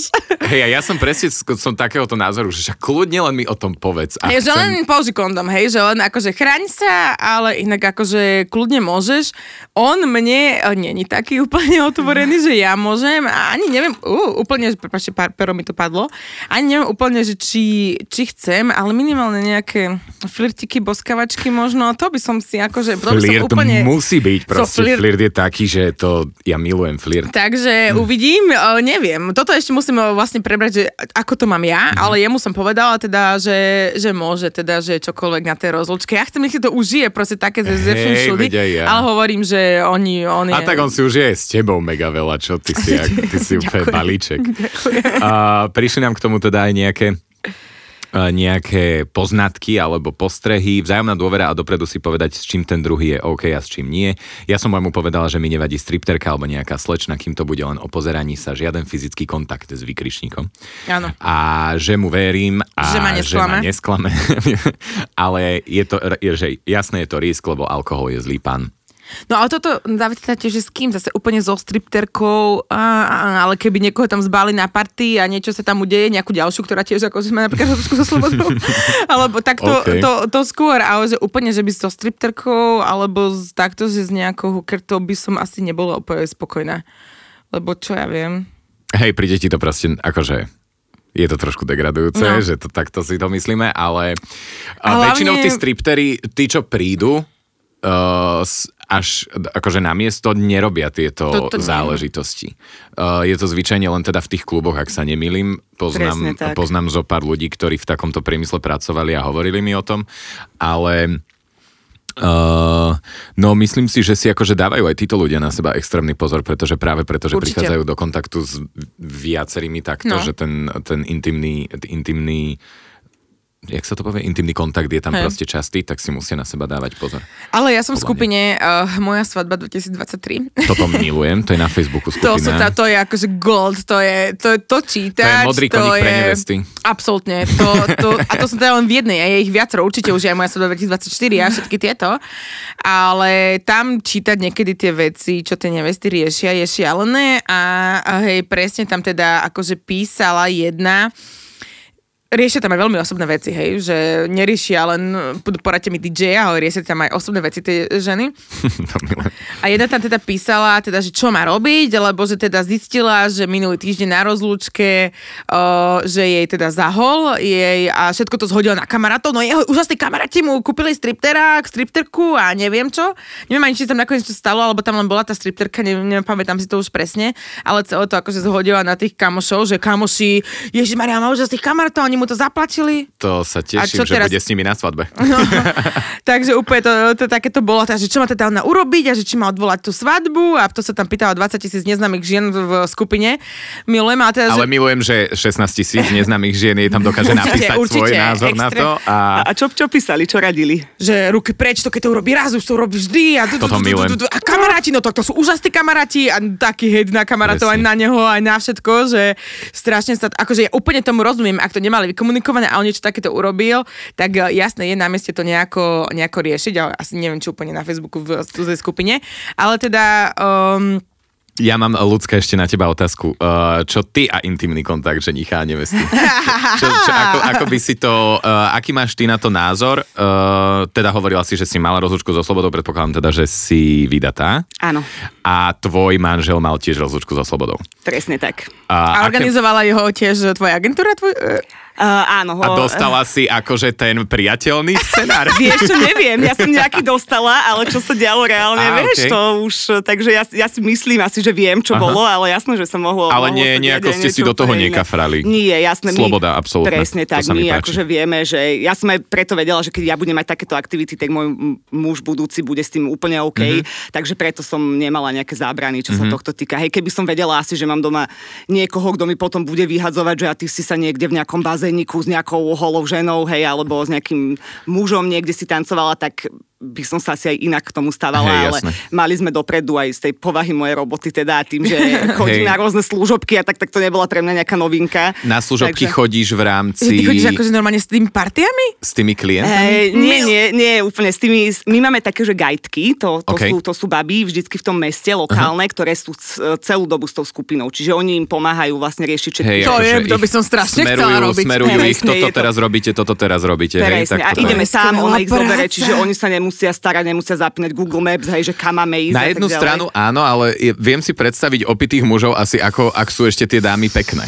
Hej, a ja som presne som takéhoto názoru, že však kľudne len mi o tom povedz. A Hej, že chcem- len použi kondom, hej, že len akože chraň sa, ale inak akože kľudne môžeš. On mne e, není taký úplne otvorený, že ja môžem a ani neviem, uh, úplne, že prepáčte, pero mi to padlo, ani neviem úplne, že či, či chcem, ale minimálne nejaké flirtiky, boskavačky možno, to by som si akože, to by som úplne... musí byť, So proste flirt- flirt je taký, že to, ja milujem flirt. Takže Hm. uvidím, o, neviem. Toto ešte musím vlastne prebrať, že ako to mám ja, Hm. ale jemu som povedala teda, že, že môže teda, že čokoľvek na tej rozlučke. Ja chcem, nech si to užije, proste také ze Hej, všudy, ja. ale hovorím, že oni, on je... A tak on si už je s tebou mega veľa, čo ty si, jak, ty si úplne balíček. A prišli nám k tomu teda aj nejaké nejaké poznatky alebo postrehy, vzájomná dôvera a dopredu si povedať, s čím ten druhý je OK a s čím nie. Ja som môjmu povedala, že mi nevadí stripterka alebo nejaká slečna, kým to bude len o pozeraní sa, žiaden fyzický kontakt s vykričníkom. Áno. A že mu verím a Že ma že ma nesklame. nesklame. Ale je to, je, že jasné je to risk, lebo alkohol je zlý pán. No ale toto, tiež, že s kým? Zase úplne so stripterkou, a, a, ale keby niekoho tam zbali na party a niečo sa tam udeje, nejakú ďalšiu, ktorá tiež ako sme napríklad so slobodou, alebo tak to, OK. to, to, skôr, ale že úplne, že by so stripterkou, alebo z, takto, že s nejakou hookertou by som asi nebola úplne spokojná. Lebo čo ja viem. Hej, príde ti to proste, akože je to trošku degradujúce, No. že to takto si to myslíme, ale a Hlavne- väčšinou tí striptery, tí, čo prídu, uh, až akože na miesto nerobia tieto Toto nie. záležitosti. Uh, je to zvyčajne len teda v tých kluboch, ak sa nemýlim. Poznám, poznám zo pár ľudí, ktorí v takomto priemysle pracovali a hovorili mi o tom, ale Uh, no myslím si, že si akože dávajú aj títo ľudia na seba extrémny pozor, pretože práve preto, že Určite. prichádzajú do kontaktu s viacerými takto, No. že ten, ten intimný, intimný jak sa to povie, intimný kontakt je tam Hej. proste častý, tak si musia na seba dávať pozor. Ale ja som v skupine uh, Moja svadba 2023. Toto milujem, to je na Facebooku To, sú, skupina. tá, to je akože gold, to je to, je to čítať. To je modrý pre je- nevesty. Absolútne. To, to, a to som teda len v jednej, a je ich viacero, určite už aj moja svadba 2024 a všetky tieto. Ale tam čítať niekedy tie veci, čo tie nevesty riešia, je šialené a, a hej, presne tam teda akože písala jedna riešia tam aj veľmi osobné veci, hej, že neriešia len "Pod- poradte mi DJ, ale riešia tam aj osobné veci tie ženy. A jedna tam teda písala, teda, že čo má robiť, lebo že teda zistila, že minulý týždeň na rozlúčke, o, že jej teda zahol jej a všetko to zhodila na kamarátov. No jeho úžasní kamaráti mu kúpili striptera, stripterku a neviem čo. Neviem ani, či tam nakoniec čo stalo, alebo tam len bola tá stripterka, neviem, neviem, pamätám si to už presne, ale celé to akože zhodila na tých kamošov, že kamoši, Ježiš Maria, má úžasných kamarátov, oni mu to zaplatili. To sa A teším, že teraz? bude s nimi na svadbe. No, takže úplne to, to takéto bolo, takže čo má teda ona urobiť a že či má odvolať tú svadbu a to sa tam pýtala 20 tisíc neznámych žien v, v skupine. Milujem, ale teda, Ale že... milujem, že 16 tisíc neznámych žien jej tam dokáže Určite, napísať svoj určite, názor na extrém. to. A A čo, čo písali, čo radili? že ruky preč, to keď to urobí raz, už to urobí vždy. A, Toto milujem. a kamaráti, no to, to sú úžasní kamaráti a taký hejt na kamarátov aj na neho, aj na všetko, že strašne sa, akože ja úplne tomu rozumiem, ak to nemali vykomunikované a on niečo takéto urobil, tak eh, jasné je na mieste to nejako, nejako riešiť, ale asi neviem, či úplne na Facebooku v cudzej skupine, ale teda... Um, ja mám, ľudská, ešte na teba otázku. Uh, čo ty a intimný kontakt ženicha a nevesty? čo, čo, ako, ako by si to, uh, aký máš ty na to názor? Teda hovorila si, že si mala rozlučku so slobodou, predpokladám teda, že si vydatá. Áno, A tvoj manžel mal tiež rozlučku so slobodou. presne tak. a aké- organizovala jeho tiež tvoja agentúra? Tvoj, Uh, áno. a dostala si akože ten priateľný scenár? Vieš čo, neviem, ja som nejaký dostala, ale čo sa dialo reálne, Á, vieš, okej. to už, takže ja, ja si myslím asi, že viem, čo Aha. bolo, ale jasné, že sa mohlo Ale mohlo nie, nejako ste si do toho nekafrali. Nie, jasné. Sloboda, absolútne. Presne tak, my páči. akože vieme, že ja som aj preto vedela, že keď ja budem mať takéto aktivity, tak môj muž budúci bude s tým úplne OK, Mhm. mm-hmm. takže preto som nemala nejaké zábrany, čo mm-hmm. sa tohto týka. Hej, keby som vedela asi, že mám doma niekoho, kto mi potom bude vyhadzovať, že a ty si sa niekde v nejakom bazéniku s nejakou holou ženou, hej, alebo s nejakým mužom niekde si tancovala, tak by som sa asi aj inak k tomu stávala, Hej, ale mali sme dopredu aj z tej povahy mojej roboty teda tým, že chodím Hej. na rôzne služobky a tak, tak to nebola pre mňa nejaká novinka. Na služobky Takže- chodíš v Že rámci ty chodíš akože normálne s tými partiami? s tými klientami? Hej, nie, nie, nie, úplne s tými, my máme také, že guideky, to, to, OK. sú, to sú baby vždycky v tom meste lokálne, ktoré sú celú dobu s tou skupinou, čiže oni im pomáhajú vlastne riešiť všetky Hej, To akože je- to by ich som strašne smerujú, chcela robiť. Smerujú ich, Presne, toto je to- teraz robíte, toto teraz robíte. Hej, tak A to ideme skvelá ona ich zobere, práca. čiže oni sa nemusia starať, nemusia zapínať Google Maps, hej, že kam máme ísť. Na jednu stranu áno, ale je, viem si predstaviť opitých mužov asi ako, ak sú ešte tie dámy pekné,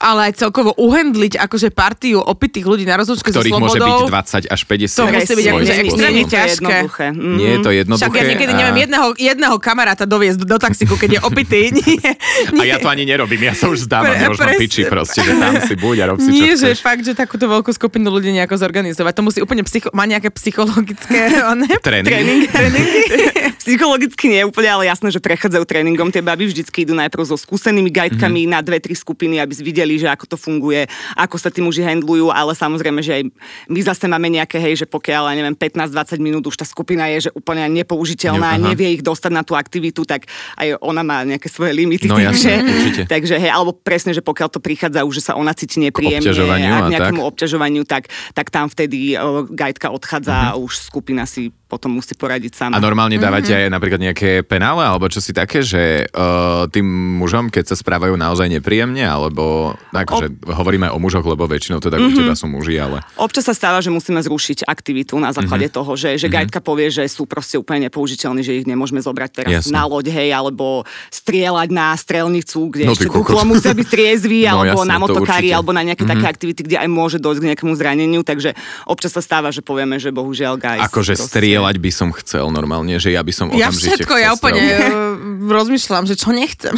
Ale aj celkovo uhendliť akože partiu opitých ľudí na rozlúčke so ktorých môže byť slobodou. 20 až 50. To musí byť akože nie, nie, extrémne nie ťažké. jednoduché. Mhm. Nie je to jednoduché. Však ja niekedy a- neviem jedného, jedného kamaráta doviezť do taxiku, keď je opitý. Nie, A ja to ani nerobím, ja sa už vzdávam, Pre- ja už mám presne. piči proste, že tam si buď a rob si, čo Nie, že chceš. fakt, že takúto veľkú skupinu ľudí nejako zorganizovať. To musí úplne psycho, má nejaké psychologické one, Tréning. tréningy. Psychologicky nie úplne, ale jasné, že prechádzajú tréningom. Tie baby vždycky idú najprv so skúsenými guidekami Mhm. mm-hmm. na dve, tri skupiny, aby videli, že ako to funguje, ako sa tí muži handlujú, ale samozrejme, že aj my zase máme nejaké, hej, že pokiaľ, ja neviem, 15-20 minút už tá skupina je, že úplne nepoužiteľná, Ne- aha. nevie ich dostať na tú aktivitu, tak aj ona má nejaké svoje limity. No určite. takže hej, alebo presne, že pokiaľ to prichádza už, že sa ona cíti nepríjemne a k nejakému tak. obťažovaniu, tak, tak tam vtedy guideka odchádza Mhm. a už skupina si potom musí poradiť sama. A normálne dávate Mhm. aj napríklad nejaké penále, alebo čo si také, že uh, tým mužom, keď sa správajú naozaj nepríjemne, alebo akože hovoríme o mužoch, lebo väčšinou teda Mhm. u teba sú muži, ale... Občas sa stáva, že musíme zrušiť aktivitu na základe Mhm. toho, že, že guideka povie, že sú proste úplne nepoužiteľní, že ich nemôžeme zobrať teraz Jasné. na loď, hej, alebo strieľať na strelnicu, kde No ešte dúchlo musia byť triezví, No alebo jasné, na to motokári, alebo na nejaké také aktivity, kde aj môže dojsť k nejakému zraneniu, takže občas sa stáva, že povieme, že bohužiaľ guys. Akože proste- strieľať by som chcel normálne, že ja by som Ja okamžite všetko, chcel ja úplne uh, rozmýšľam, že čo nechcem.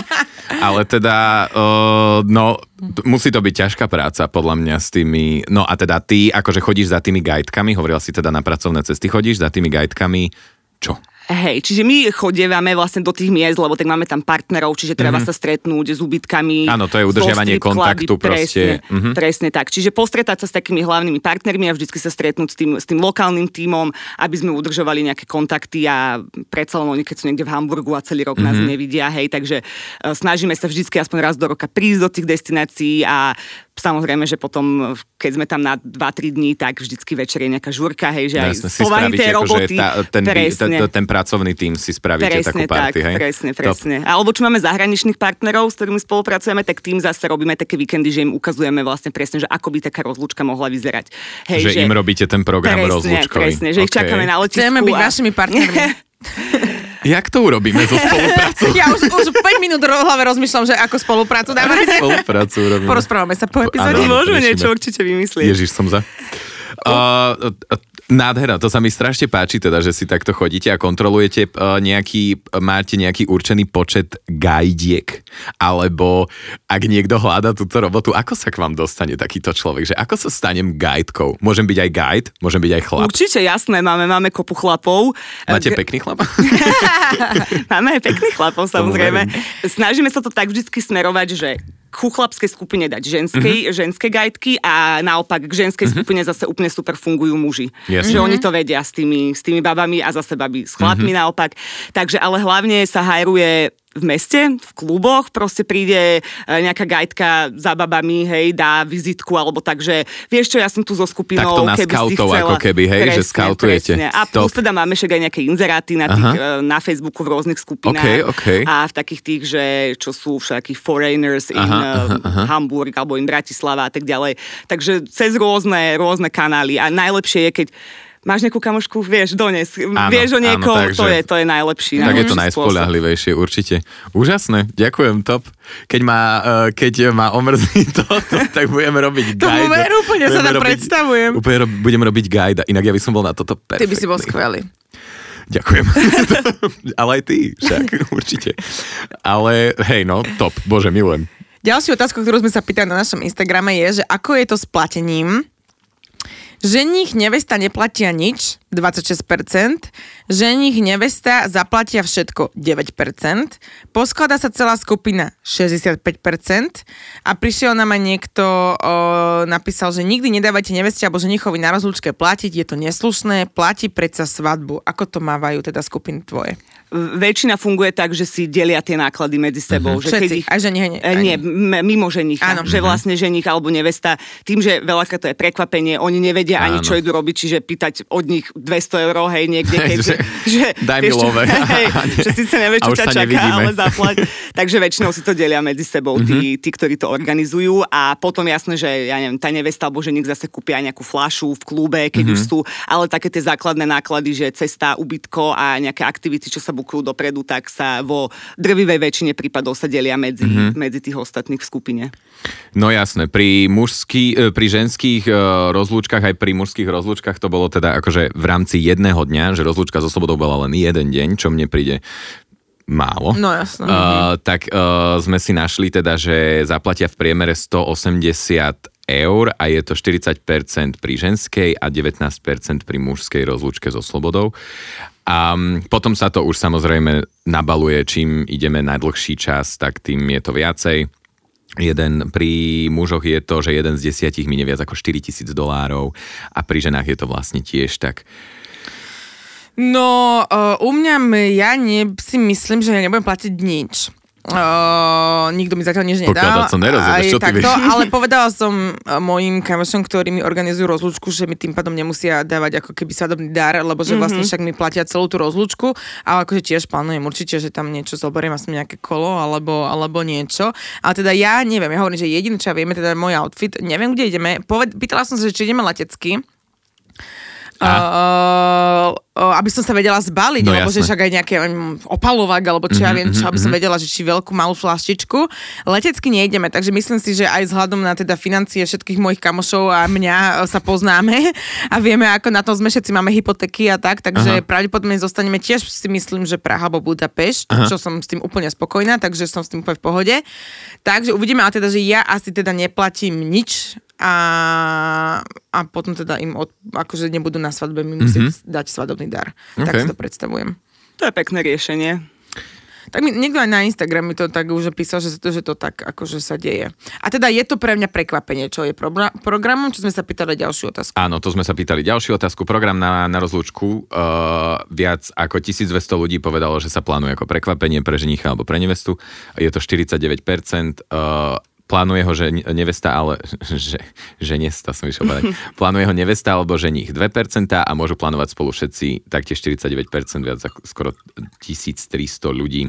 Ale teda, uh, no, musí to byť ťažká práca, podľa mňa, s tými... No a teda ty, akože chodíš za tými guidekami, hovorila si teda na pracovné cesty, chodíš za tými guidekami, čo? Hej, čiže my chodievame vlastne do tých miest, lebo tak máme tam partnerov, čiže treba sa stretnúť s ubytkami. Áno, to je udržiavanie kontaktu proste. Presne, Mhm. presne tak. Čiže postretať sa s takými hlavnými partnermi a vždycky sa stretnúť s tým, s tým lokálnym tímom, aby sme udržovali nejaké kontakty a predsa len oni, keď sú niekde v Hamburgu a celý rok nás Mhm. nevidia, hej, takže e, snažíme sa vždycky aspoň raz do roka prísť do tých destinácií a Samozrejme, že potom, keď sme tam na 2-3 dní, tak vždycky večer je nejaká žurka, hej, že aj Jasne, spravíte, tej akože roboty. tá, ten, presne. ten, ten pracovný tým si spravíte takú Presne party, tak, hej? presne, Top. presne. Alebo čo máme zahraničných partnerov, s ktorými spolupracujeme, tak tým zase robíme také víkendy, že im ukazujeme vlastne presne, že ako by taká rozlúčka mohla vyzerať. Že im robíte ten program presne, rozlúčkový. Presne, že ich OK. čakáme na letisku. Chceme byť a... vašimi partnermi. Jak to urobíme so spoluprácou? Ja už, už 5 minút v hlave rozmýšľam, že ako spoluprácu dáme. spoluprácu urobíme. Porozprávame sa po epizóde. Môžeme niečo určite vymyslieť. Ježiš, som za. Uh, uh, nádhera, to sa mi strašne páči teda, že si takto chodíte a kontrolujete uh, nejaký, máte nejaký určený počet gajdiek, alebo ak niekto hľada túto robotu, ako sa k vám dostane takýto človek, že ako sa stanem guidekou? Môžem byť aj guide, môžem byť aj chlap. Určite, jasné, máme, máme kopu chlapov. Máte G- pekný chlap? Máme aj pekných chlapov, samozrejme. Snažíme sa to tak vždy smerovať, že ku chlapskej skupine dať ženskej, Mhm. mm-hmm. ženské guideky a naopak k ženskej mm-hmm. skupine zase úplne super fungujú muži. Jasne. Že oni to vedia s tými, s tými babami a zase baby s chlapmi mm-hmm. naopak. Takže ale hlavne sa hajruje v meste, v kluboch, proste príde e, nejaká guideka za babami, hej, dá vizitku, alebo tak, že vieš čo, ja som tu so skupinou, Takto na keby scoutov chcela. ako keby, hej, že scoutujete. Presne. A Top. plus teda máme však aj nejaké inzeráty na, tých, e, na Facebooku v rôznych skupinách. OK. A v takých tých, že čo sú všakí foreigners in Aha, aha, aha, aha. Hamburg alebo in Bratislava a tak ďalej. Takže cez rôzne, rôzne kanály. A najlepšie je, keď máš nejakú kamošku, vieš, dones, Áno, vieš o áno, niekom, takže- to, je, to je najlepší. Tak je to najspolahlivejšie, určite. Úžasné, ďakujem, top. Keď ma, uh, keď ma omrzí to, to, tak budeme robiť Tomu guide. veru, úplne sa Budeme tam robiť- predstavujem. Úplne ro- budem robiť guide, inak ja by som bol na toto perfektný. Ty by si bol skvelý. Ďakujem. Ale aj ty, však, určite. Ale hej, no, top, bože, milujem. Ďalšiu otázku, ktorú sme sa pýtali na našom Instagrame je, že ako je to s platením Ženích, nevesta neplatia nič, 26%. Ženích, nevesta zaplatia všetko, 9%. Poskladá sa celá skupina, 65%. A prišiel nám aj niekto, o, napísal, že nikdy nedávajte neveste alebo ženichovi na rozlúčke platiť, je to neslušné, platí predsa svadbu. Ako to mávajú teda skupiny tvoje? Väčšina funguje tak, že si delia tie náklady medzi sebou. Uh-huh. Že Všetci, keď ich, aj ženich, aj... E, nie, m- mimo ženicha. Áno. Že vlastne ženich alebo nevesta, tým, že veľakrát to je prekvapenie, oni nevedia Áno. ani, čo idú robiť, čiže pýtať od nich 200 eur, hej, niekde, keď... že, že, daj mi love. Hej, že síce nevieš, čo ťa čaká, nevidíme. ale zaplať. Takže väčšinou si to delia medzi sebou tí, tí, ktorí to organizujú a potom jasné, že ja neviem, tá nevesta alebo ženich zase kúpia nejakú flašu v klube, keď uh-huh. už sú, ale také tie základné náklady, že cesta, ubytko a nejaké aktivity, čo sa bukujú dopredu, tak tak sa vo drvivej väčšine prípadov sa delia medzi, mm-hmm. medzi tých ostatných v skupine. No jasné, pri, mužský, e, pri ženských e, rozlúčkach aj pri mužských rozlúčkach to bolo teda akože v rámci jedného dňa, že rozlúčka so slobodou bola len jeden deň, čo mne príde málo. No jasné. Uh, tak uh, sme si našli teda, že zaplatia v priemere 180 eur a je to 40% pri ženskej a 19% pri mužskej rozlúčke so slobodou. A potom sa to už samozrejme nabaluje, čím ideme na dlhší čas, tak tým je to viacej. Jeden, pri mužoch je to, že jeden z desiatich minie viac ako 4000 dolárov a pri ženách je to vlastne tiež tak No, uh, u mňa ja nie, si myslím, že ja nebudem platiť nič. Uh, nikto mi zatiaľ nič nedal. Pokiaľ nerozumiem, čo takto, ty Ale povedala som mojim kamošom, ktorí mi organizujú rozlúčku, že mi tým pádom nemusia dávať ako keby svadobný dar, lebo že vlastne mm-hmm. však mi platia celú tú rozlúčku, ale akože tiež plánujem určite, že tam niečo zoberiem, asi nejaké kolo alebo, alebo niečo. Ale teda ja neviem, ja hovorím, že jediné, čo ja vieme, teda môj outfit, neviem, kde ideme. Poved, pýtala som sa, či ideme letecky, Uh, uh, aby som sa vedela zbaliť, no, lebo jasné. že však aj nejaké um, opalovák, alebo čo mm-hmm, ja mhm, viem, čo, aby som mhm. vedela, že či veľkú malú flaštičku. Letecky nejdeme, takže myslím si, že aj vzhľadom na teda financie všetkých mojich kamošov a mňa sa poznáme a vieme, ako na tom sme všetci máme hypotéky a tak, takže Aha. pravdepodobne zostaneme tiež si myslím, že Praha alebo Budapešť, Aha. čo som s tým úplne spokojná, takže som s tým úplne v pohode. Takže uvidíme, ale teda, že ja asi teda neplatím nič a, a potom teda im od, akože nebudú na svadbe mi musieť mm-hmm. dať svadobný dar. Okay. Tak si to predstavujem. To je pekné riešenie. Tak mi niekto aj na Instagram mi to tak už písal, že to, že to tak akože sa deje. A teda je to pre mňa prekvapenie, čo je pro, programom, čo sme sa pýtali ďalšiu otázku. Áno, to sme sa pýtali ďalšiu otázku. Program na, na rozlúčku. Uh, viac ako 1200 ľudí povedalo, že sa plánuje ako prekvapenie pre ženicha alebo pre nevestu. Je to 49%. Uh, plánuje ho že nevesta, ale že, že nesta som išiel povedať. Plánuje ho nevesta alebo ženich 2% a môžu plánovať spolu všetci taktiež 49%, viac ako skoro 1300 ľudí.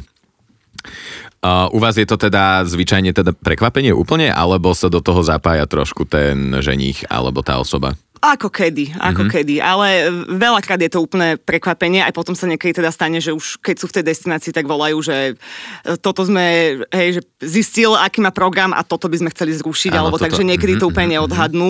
Uh, u vás je to teda zvyčajne teda prekvapenie úplne, alebo sa do toho zapája trošku ten ženich alebo tá osoba? Ako kedy, ako mm-hmm. kedy, ale veľakrát je to úplné prekvapenie, aj potom sa niekedy teda stane, že už keď sú v tej destinácii, tak volajú, že e, toto sme, hej, že zistil, aký má program a toto by sme chceli zrušiť, Áno, alebo toto. takže niekedy to mhm, úplne mhm, mhm. neodhadnú,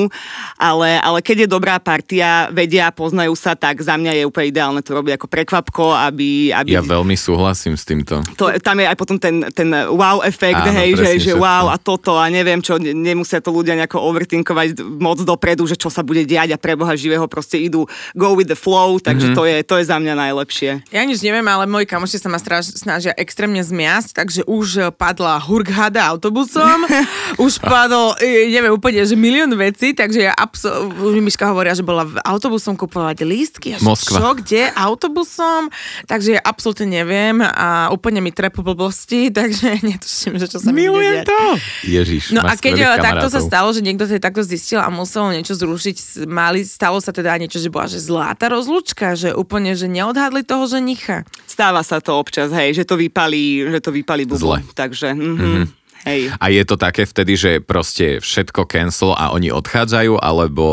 ale, ale keď je dobrá partia, vedia, poznajú sa, tak za mňa je úplne ideálne to robiť ako prekvapko, aby... aby... Ja veľmi súhlasím s týmto. To, tam je aj potom ten, ten wow efekt, Áno, hej, že, že wow a toto a neviem čo, nemusia to ľudia nejako overthinkovať moc dopredu, že čo sa bude diať a pre Boha živého proste idú go with the flow, takže mm-hmm. to, je, to je za mňa najlepšie. Ja nič neviem, ale moji kamoši sa ma straž, snažia extrémne zmiasť, takže už padla hurghada autobusom, už padol, e, neviem úplne, že milión vecí, takže ja už mi Miška hovoria, že bola autobusom kupovať lístky. Moskva. Čo, kde? Autobusom? Takže ja absolútne neviem a úplne mi trepu blbosti, takže netuším, že čo sa Milujem to! Ježiš, No a keď takto sa stalo, že niekto to takto zistil a musel niečo zrušiť mali, stalo sa teda niečo, že bola že zlatá rozlúčka, že úplne, že neodhadli toho ženicha. Stáva sa to občas, hej, že to vypalí, že to vypalí bubu. Zle. Takže, mhm. Mm-hmm. Hej. A je to také vtedy, že proste všetko cancel a oni odchádzajú, alebo...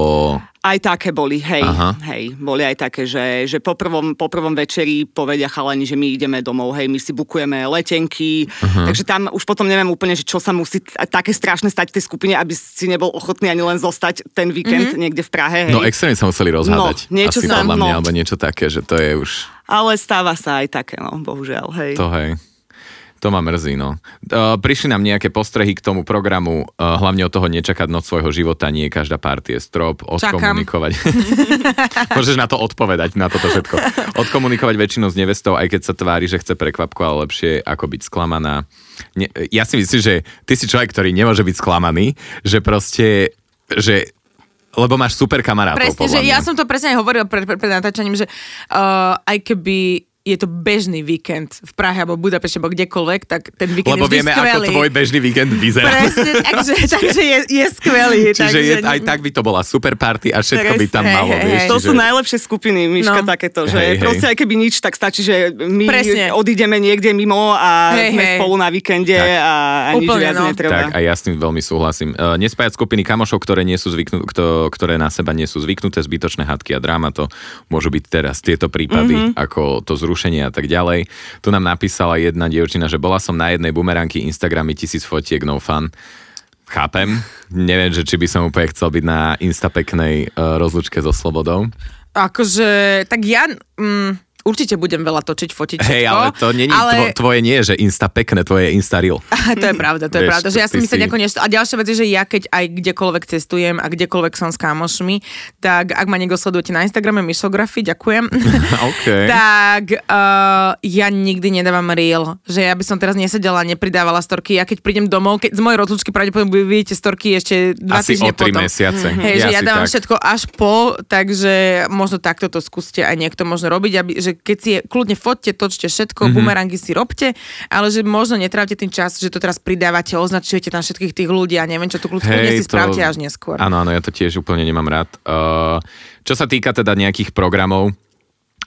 Aj také boli, hej, Aha. hej, boli aj také, že, že po, prvom, po prvom večeri povedia chalani, že my ideme domov, hej, my si bukujeme letenky, Aha. takže tam už potom neviem úplne, že čo sa musí také strašné stať v tej skupine, aby si nebol ochotný ani len zostať ten víkend mm-hmm. niekde v Prahe, hej. No extrémne sa museli rozhádať. No, niečo Asi sa, podľa mňa, no. alebo niečo také, že to je už... Ale stáva sa aj také, no, bohužiaľ, hej. To hej. To ma mrzí, no. Uh, prišli nám nejaké postrehy k tomu programu, uh, hlavne od toho nečakať noc svojho života, nie každá party je strop, odkomunikovať. Môžeš na to odpovedať, na toto všetko. Odkomunikovať väčšinu s nevestou, aj keď sa tvári, že chce prekvapku, ale lepšie ako byť sklamaná. Nie, ja si myslím, že ty si človek, ktorý nemôže byť sklamaný, že proste, že lebo máš super kamarátov, Presne, že mňa. ja som to presne aj hovorila pred, pred, pred natáčaním, že uh, aj keby je to bežný víkend v Prahe alebo Budapešti alebo kdekoľvek, tak ten víkend Lebo je vieme, skvelý. ako tvoj bežný víkend vyzerá. Presne, takže, takže je, je skvelý. Čiže takže, je, aj tak by to bola super party a všetko by tam Presne, malo, hej, vieš. hej. To čiže... sú najlepšie skupiny, Miška, No. takéto, že Hej, hej. proste aj keby nič, tak stačí, že my Presne. odídeme niekde mimo a Hej, sme hej. spolu na víkende Tak. a, a nič Úplne, viac no. netreba. Tak a ja s tým veľmi súhlasím. Uh, nespájať skupiny kamošov, ktoré, nie sú zvyknú, kto, ktoré na seba nie sú zvyknuté, zbytočné hadky a dráma, to môžu byť teraz tieto prípady, Mhm. mm-hmm. ako to zrušenie a tak ďalej. Tu nám napísala jedna dievčina, že bola som na jednej bumeranky Instagramy tisíc fotiek, no fun. Chápem. Neviem, že či by som úplne chcel byť na Insta peknej uh, rozlučke so Slobodou. Akože, tak ja... Mm, určite budem veľa točiť, fotiť všetko. Hej, ale to není, ale... tvo, tvoje nie je, že Insta pekné, tvoje je Insta real. to je pravda, to je Vieš, pravda, že ja si myslím nejako niečo. A ďalšia vec je, že ja keď aj kdekoľvek cestujem a kdekoľvek som s kamošmi, tak ak ma niekto sledujete na Instagrame Mišografy, ďakujem, OK. tak uh, ja nikdy nedávam reel, že ja by som teraz nesedela, nepridávala storky. Ja keď prídem domov, keď z mojej rozlúčky pravdepodobne vidíte storky ešte dva Asi týždne o tri potom. mesiace. Hej, že ja dávam tak. všetko až po, takže možno takto to skúste aj niekto možno robiť, aby, že keď si je, kľudne foťte, točte všetko, Mhm. mm-hmm. bumerangy si robte, ale že možno netrávte tým čas, že to teraz pridávate, označujete tam všetkých tých ľudí a neviem čo, to kľudne si spravte až neskôr. Áno, áno, ja to tiež úplne nemám rád. Uh, čo sa týka teda nejakých programov,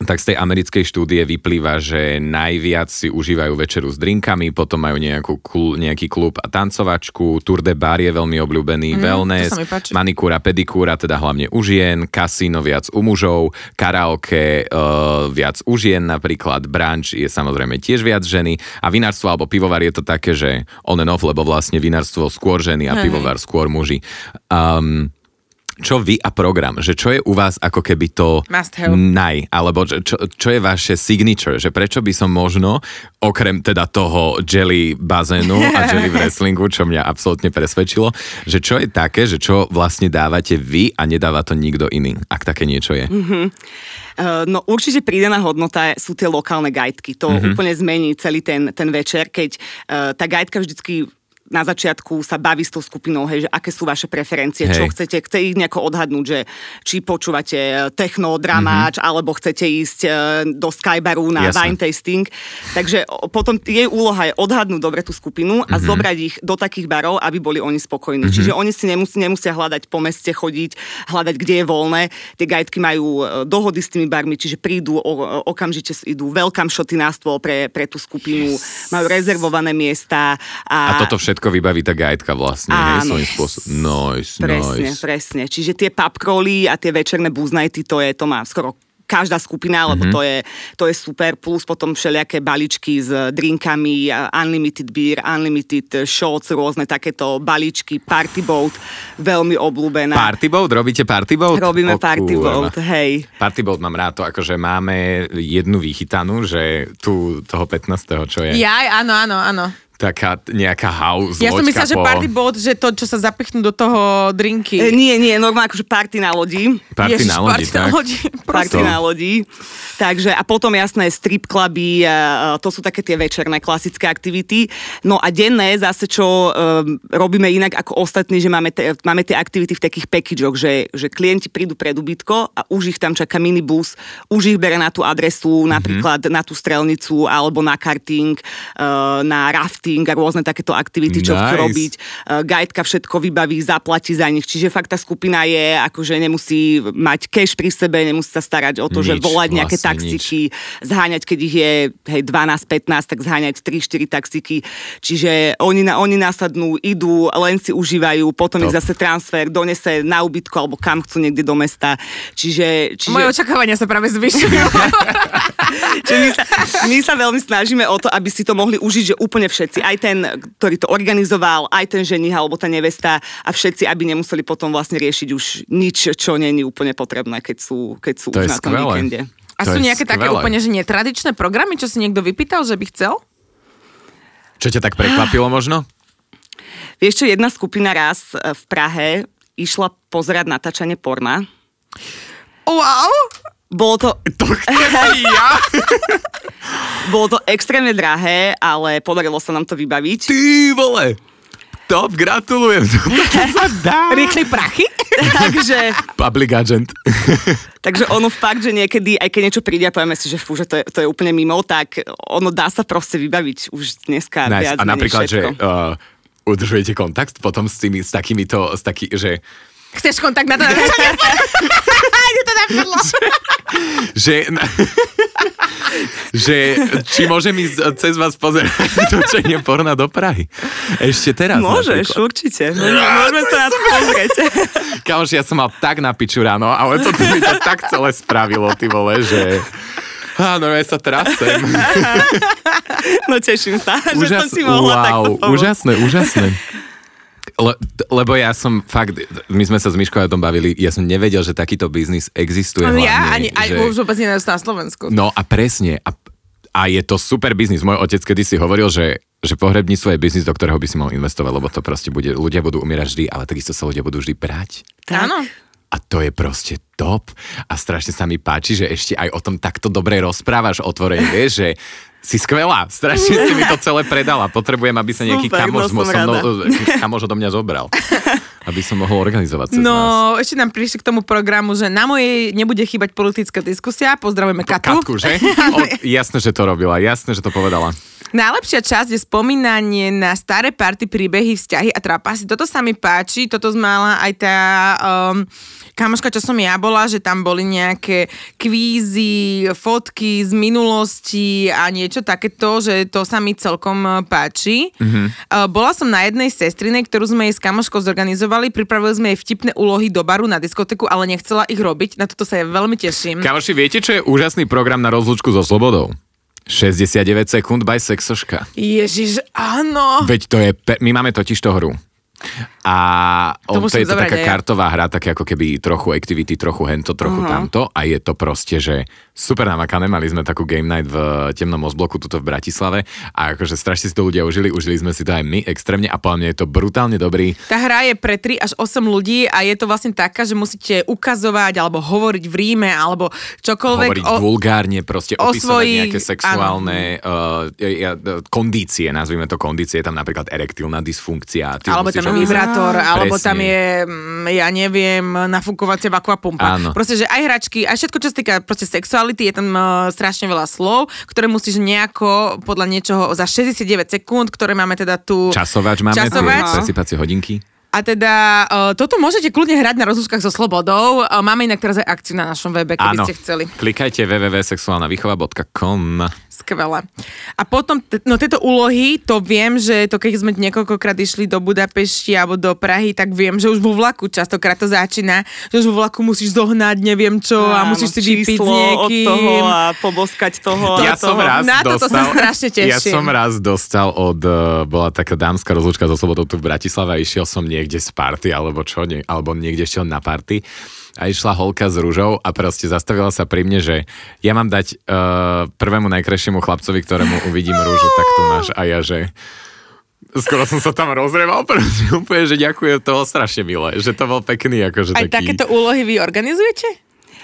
tak z tej americkej štúdie vyplýva, že najviac si užívajú večeru s drinkami, potom majú nejakú, klu- nejaký klub a tancovačku, Tour de Bar je veľmi obľúbený, mm, wellness, manikúra, pedikúra, teda hlavne u žien, kasíno viac u mužov, karaoke uh, viac u žien napríklad, brunch je samozrejme tiež viac ženy a vinárstvo alebo pivovar je to také, že on and off, lebo vlastne vinárstvo skôr ženy a Hej. pivovar skôr muži. Um, čo vy a program, že čo je u vás ako keby to Must have. naj, alebo čo, čo, je vaše signature, že prečo by som možno, okrem teda toho jelly bazénu a jelly wrestlingu, čo mňa absolútne presvedčilo, že čo je také, že čo vlastne dávate vy a nedáva to nikto iný, ak také niečo je. Uh, No určite prídená hodnota sú tie lokálne guidky. To mm-hmm. úplne zmení celý ten, ten večer, keď uh, tá guidka vždycky na začiatku sa baví s tou skupinou, hej, že aké sú vaše preferencie, Hej. čo chcete, chce ich nejako odhadnúť, že či počúvate eh, techno, dramáč, mm-hmm. alebo chcete ísť eh, do Skybaru na Jasné. wine tasting. Takže potom jej úloha je odhadnúť dobre tú skupinu a mm-hmm. zobrať ich do takých barov, aby boli oni spokojní. Mm-hmm. Čiže oni si nemusí, nemusia hľadať po meste, chodiť, hľadať, kde je voľné. Tie guidky majú eh, dohody s tými barmi, čiže prídu, o, okamžite idú welcome shoty na stôl pre, pre tú skupinu, majú rezervované miesta. A toto všetko vybaví tá guideka vlastne, hej, Áno. svojím spôsobom. Nice, Presne, nice. presne. Čiže tie crawly a tie večerné nighty, to je, to má skoro každá skupina, lebo Mhm. mm-hmm. to, je, to je super, plus potom všelijaké baličky s drinkami, unlimited beer, unlimited shots, rôzne takéto balíčky, party boat, veľmi obľúbená. Party boat? Robíte party boat? Robíme O, party boat, hej. Party boat mám rád to, akože máme jednu vychytanú, že tu toho 15. čo je. Ja, áno, áno, áno. Taká nejaká house Ja som loďka myslela, že po... party boat, že to, čo sa zapichnú do toho drinky. E, nie, nie, normálne akože party na lodi. Party Ježiš, na lodi, party na tak? lodi. Party na lodi. Takže a potom jasné strip kluby, to sú také tie večerné klasické aktivity. No a denné zase, čo um, robíme inak ako ostatní, že máme, te, máme tie aktivity v takých packageoch, že, že klienti prídu pred ubytko a už ich tam čaká minibus, už ich bere na tú adresu, napríklad na tú strelnicu alebo na karting, uh, na rafting a rôzne takéto aktivity, čo chcú Nice. robiť. Uh, guideka všetko vybaví, zaplatí za nich. Čiže fakt tá skupina je, akože nemusí mať cash pri sebe, nemusí sa starať o to, že Nič, volať nejaké vlastne taxiky, zháňať, keď ich je hej, 12-15, tak zháňať 3-4 taxiky. Čiže oni, na, oni nasadnú, idú, len si užívajú, potom Top. ich zase transfer, donese na ubytko alebo kam chcú niekde do mesta. Čiže, čiže, Moje očakávania sa práve zvyšujú. čiže my, sa, my sa veľmi snažíme o to, aby si to mohli užiť, že úplne všetci. Aj ten, ktorý to organizoval, aj ten ženich alebo tá nevesta a všetci, aby nemuseli potom vlastne riešiť už nič, čo není úplne potrebné, keď sú, keď sú To už na tom skvelé. víkende. A To sú nejaké také skvelé. úplne, že netradičné programy, čo si niekto vypýtal, že by chcel? Čo ťa tak prekvapilo možno? Vieš čo, jedna skupina raz e, v Prahe išla pozerať natáčanie porna. Wow! Bolo to, To chcem ja. bolo to extrémne drahé, ale podarilo sa nám to vybaviť. Ty vole. Top, gratulujem. To sa dá. Rýchli prachy? takže, Public agent. takže ono fakt, že niekedy, aj keď niečo príde a povieme si, že fú, že to je, to je úplne mimo, tak ono dá sa proste vybaviť už dneska Nice. viac A napríklad, že všetko. uh, udržujete kontakt potom s tými, s takýmito, s taký, že Chceš kontakt na to to napadlo? že, že či môžem ísť cez vás pozerať točenie porna do Prahy. Ešte teraz. Môžeš, napríklad. určite. Môžeme sa na to pozrieť. Kamoš, ja som mal tak na piču ráno, ale to mi to tak celé spravilo, ty vole, že... Áno, ja sa trasem. No teším sa, že som Úžas, si mohla wow, takto pomôcť. úžasné, úžasné. Le, lebo ja som fakt, my sme sa s Myškou o tom bavili, ja som nevedel, že takýto biznis existuje hlavne. Ja ani, aj že... už vôbec nie na Slovensku. No a presne. A, a je to super biznis. Môj otec kedysi hovoril, že, že pohrebníctvo je biznis, do ktorého by si mal investovať, lebo to proste bude, ľudia budú umierať vždy, ale takisto sa ľudia budú vždy brať. Áno. A to je proste top. A strašne sa mi páči, že ešte aj o tom takto dobre rozprávaš otvorene, vieš, že si skvelá. Strašne si mi to celé predala. Potrebujem, aby sa nejaký Super, kamoš, no so som mnou, kamoš odo mňa zobral. Aby som mohol organizovať cez nás. No, ešte nám prišli k tomu programu, že na mojej nebude chýbať politická diskusia. Pozdravujeme Katu. Katku, že? O, jasné, že to robila. Jasné, že to povedala. Najlepšia časť je spomínanie na staré party, príbehy, vzťahy a trapasy. Toto sa mi páči, toto mala aj tá um, kamoška, čo som ja bola, že tam boli nejaké kvízy, fotky z minulosti a niečo takéto, že to sa mi celkom uh, páči. Mm-hmm. Uh, bola som na jednej sestrinej, ktorú sme jej s kamoškou zorganizovali, pripravili sme jej vtipné úlohy do baru na diskoteku, ale nechcela ich robiť. Na toto sa ja veľmi teším. Kamoši, viete, čo je úžasný program na rozlúčku so slobodou? 69 sekúnd by sexoška. Ježiš, áno. Veď to je, pe- my máme totiž to hru. A To on, to, je to zobrať taká ja. kartová hra, také ako keby trochu activity, trochu hento, trochu uh-huh. tamto a je to proste, že super namakané, mali sme takú game night v temnom Mozbloku tuto v Bratislave a akože strašne si to ľudia užili, užili sme si to aj my extrémne a podľa mňa je to brutálne dobrý. Tá hra je pre 3 až 8 ľudí a je to vlastne taká, že musíte ukazovať alebo hovoriť v ríme alebo čokoľvek Hovoriť vulgárne, proste o opisovať nejaké sexuálne uh, ja, ja, kondície, nazvime to kondície, je tam napríklad erektilná dysfunkcia. alebo tam je vibrátor, alebo tam je, mm, ja neviem, nafúkovacia vakua Áno. Proste, že aj hračky, aj všetko, čo sa týka proste sexuality, je tam uh, strašne veľa slov, ktoré musíš nejako podľa niečoho za 69 sekúnd, ktoré máme teda tu... Časovač máme, Časovač. tie hodinky. A teda uh, toto môžete kľudne hrať na rozlúčkach so slobodou. Uh, máme inak teraz aj akciu na našom webe, keby Áno, ste chceli. klikajte www.sexuálnavýchova.com Skvelé. A potom, t- no tieto úlohy, to viem, že to keď sme niekoľkokrát išli do Budapešti alebo do Prahy, tak viem, že už vo vlaku častokrát to začína, že už vo vlaku musíš zohnať neviem čo a Áno, musíš si vypiť s číslo od niekým. toho a poboskať toho. Ja a som toho. raz Na toto dostal, sa strašne Ja teším. som raz dostal od, uh, bola taká dámska rozlúčka so slobodou tu v Bratislave a išiel som niekde z party, alebo čo, nie, alebo niekde šiel na party a išla holka s rúžou a proste zastavila sa pri mne, že ja mám dať uh, prvému najkrajšiemu chlapcovi, ktorému uvidím rúžu, tak tu máš a ja, že skoro som sa tam rozreval, proste úplne, že ďakujem, to bolo strašne milé, že to bol pekný, akože Aj taký... takéto úlohy vy organizujete?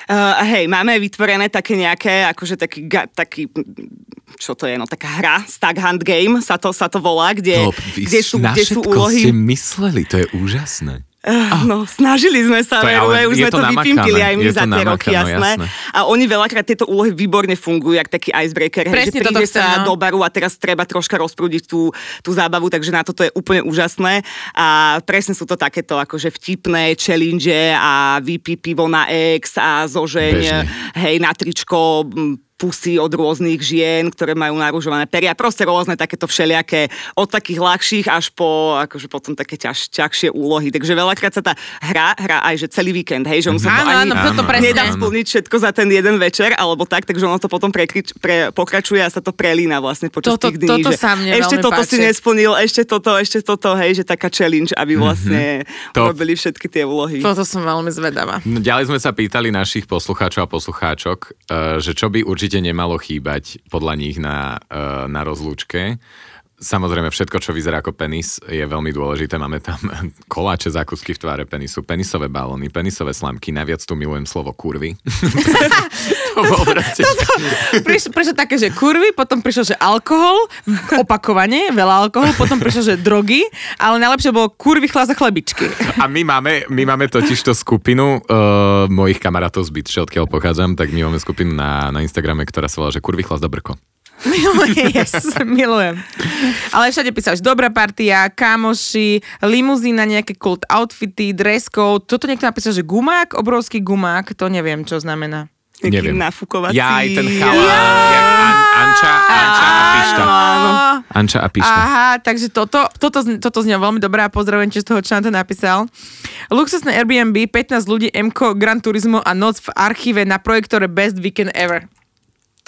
Uh, hej, máme vytvorené také nejaké, akože taký, ga, taký čo to je, no taká hra, Stag Hunt Game sa to, sa to volá, kde, vy kde, sú, kde sú úlohy. ste mysleli, to je úžasné. Uh, no, snažili sme sa, To je veru, ale- už je sme to to vypimpili aj my je za tie roky, jasné. jasné. A oni veľakrát tieto úlohy výborne fungujú, jak taký icebreaker, hej, Presne že toto príde chcem, sa no. do baru a teraz treba troška rozprúdiť tú, tú zábavu, takže na toto je úplne úžasné. A presne sú to takéto akože vtipné challenge a vypí pivo na ex a zožeň, Bežne. hej, na tričko pusy od rôznych žien, ktoré majú naružované peria. Proste rôzne takéto všelijaké, od takých ľahších až po akože potom také ťaž, ťažšie úlohy. Takže veľakrát sa tá hra hrá aj že celý víkend, hej, že on sa to Áno, ani áno, Áno, presne. nedá splniť všetko za ten jeden večer, alebo tak, takže ono to potom prekrič, pre, pokračuje a sa to prelína vlastne počas Toto- tých dní. toto že sa mne ešte veľmi toto si páči. nesplnil, ešte toto, ešte toto, hej, že taká challenge, aby vlastne Mhm. To- robili všetky tie úlohy. Toto som veľmi zvedavá. No, ďalej sme sa pýtali našich poslucháčov a poslucháčok, eh, že čo by určite nemalo chýbať podľa nich na, eh, na rozlúčke. Samozrejme, všetko, čo vyzerá ako penis, je veľmi dôležité. Máme tam koláče, zákusky v tváre penisu, penisové balóny, penisové slamky. Naviac tu milujem slovo kurvy. to prišlo také, že kurvy, potom prišlo, že alkohol, opakovanie, veľa alkoholu, potom prišlo, že drogy, ale najlepšie bolo kurvy, chlás a chlebičky. A my máme, my máme totiž to skupinu uh, mojich kamarátov z Bytče, odkiaľ pochádzam, tak my máme skupinu na, na Instagrame, ktorá sa volá, že kurvy, chlás, dobrko. Milujem, yes, milujem. Ale všade písaš, dobrá partia, kamoši, limuzína, nejaké kult outfity, dress code. Toto niekto napísal, že gumák, obrovský gumák, to neviem, čo znamená. Taký Neviem. nafúkovací. Ja aj ten chalán, jak An, Anča, Anča a Pišta. Áno. Anča a Pišta. Aha, takže toto, toto, toto znie veľmi dobré a pozdravujem tiež toho, čo na to napísal. Luxusné Airbnb, 15 ľudí, MK, Gran Turismo a noc v archíve na projektore Best Weekend Ever.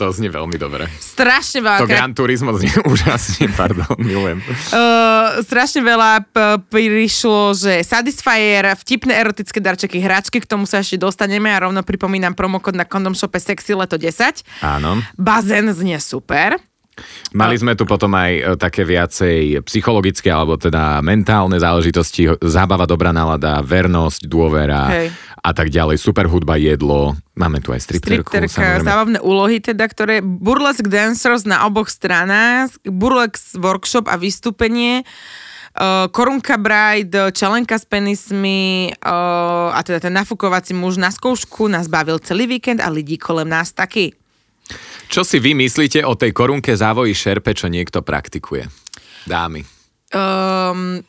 To znie veľmi dobre. Strašne veľa To Gran Turismo znie úžasne, pardon, milujem. Uh, strašne veľa p- prišlo, že Satisfyer, vtipné erotické darčeky, hračky, k tomu sa ešte dostaneme a rovno pripomínam promokód na Condom Shope Sexy leto 10. Áno. Bazén znie super. Mali sme tu potom aj e, také viacej psychologické alebo teda mentálne záležitosti, zábava, dobrá nálada, vernosť, dôvera Hej. a tak ďalej. Super hudba, jedlo. Máme tu aj stripterku, Stripterka, zábavné úlohy teda, ktoré Burlesque Dancers na oboch stranách, Burlesque workshop a vystúpenie, uh, Korunka Bride, čelenka s penismi uh, a teda ten nafúkovací muž na skúšku nás bavil celý víkend a lidí kolem nás taky. Čo si vy myslíte o tej korunke závoji šerpe, čo niekto praktikuje? Dámy. Um,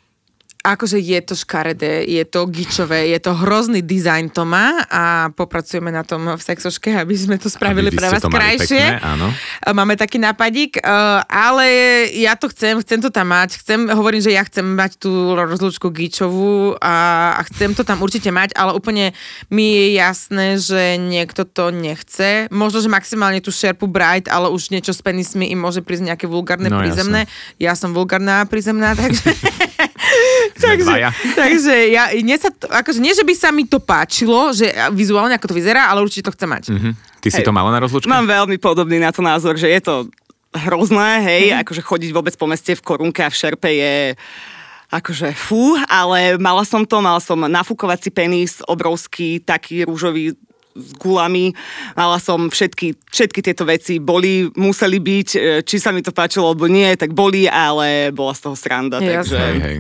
akože je to škaredé, je to gičové, je to hrozný dizajn to má a popracujeme na tom v sexoške, aby sme to spravili pre vás krajšie. pekné, áno. Máme taký nápadík, uh, ale ja to chcem, chcem to tam mať, chcem, hovorím, že ja chcem mať tú rozlúčku gičovú a, a chcem to tam určite mať, ale úplne mi je jasné, že niekto to nechce. Možno, že maximálne tú šerpu bright, ale už niečo s penismi im môže prísť nejaké vulgárne No, prízemné. Ja som vulgárna prízemná, takže... Dvaja. takže ja, nie, sa to, akože, nie, že by sa mi to páčilo, že vizuálne ako to vyzerá, ale určite to chcem mať. Mhm. Ty si Hej. to mala na rozlúčke? Mám veľmi podobný na to názor, že je to hrozné, hej, Mhm. akože chodiť vôbec po meste v korunke a v šerpe je akože fú, ale mala som to, mala som nafúkovací penis, obrovský, taký rúžový s gulami, mala som všetky, všetky tieto veci, boli, museli byť, e, či sa mi to páčilo alebo nie, tak boli, ale bola z toho sranda, Jasné. takže... Hej, hej.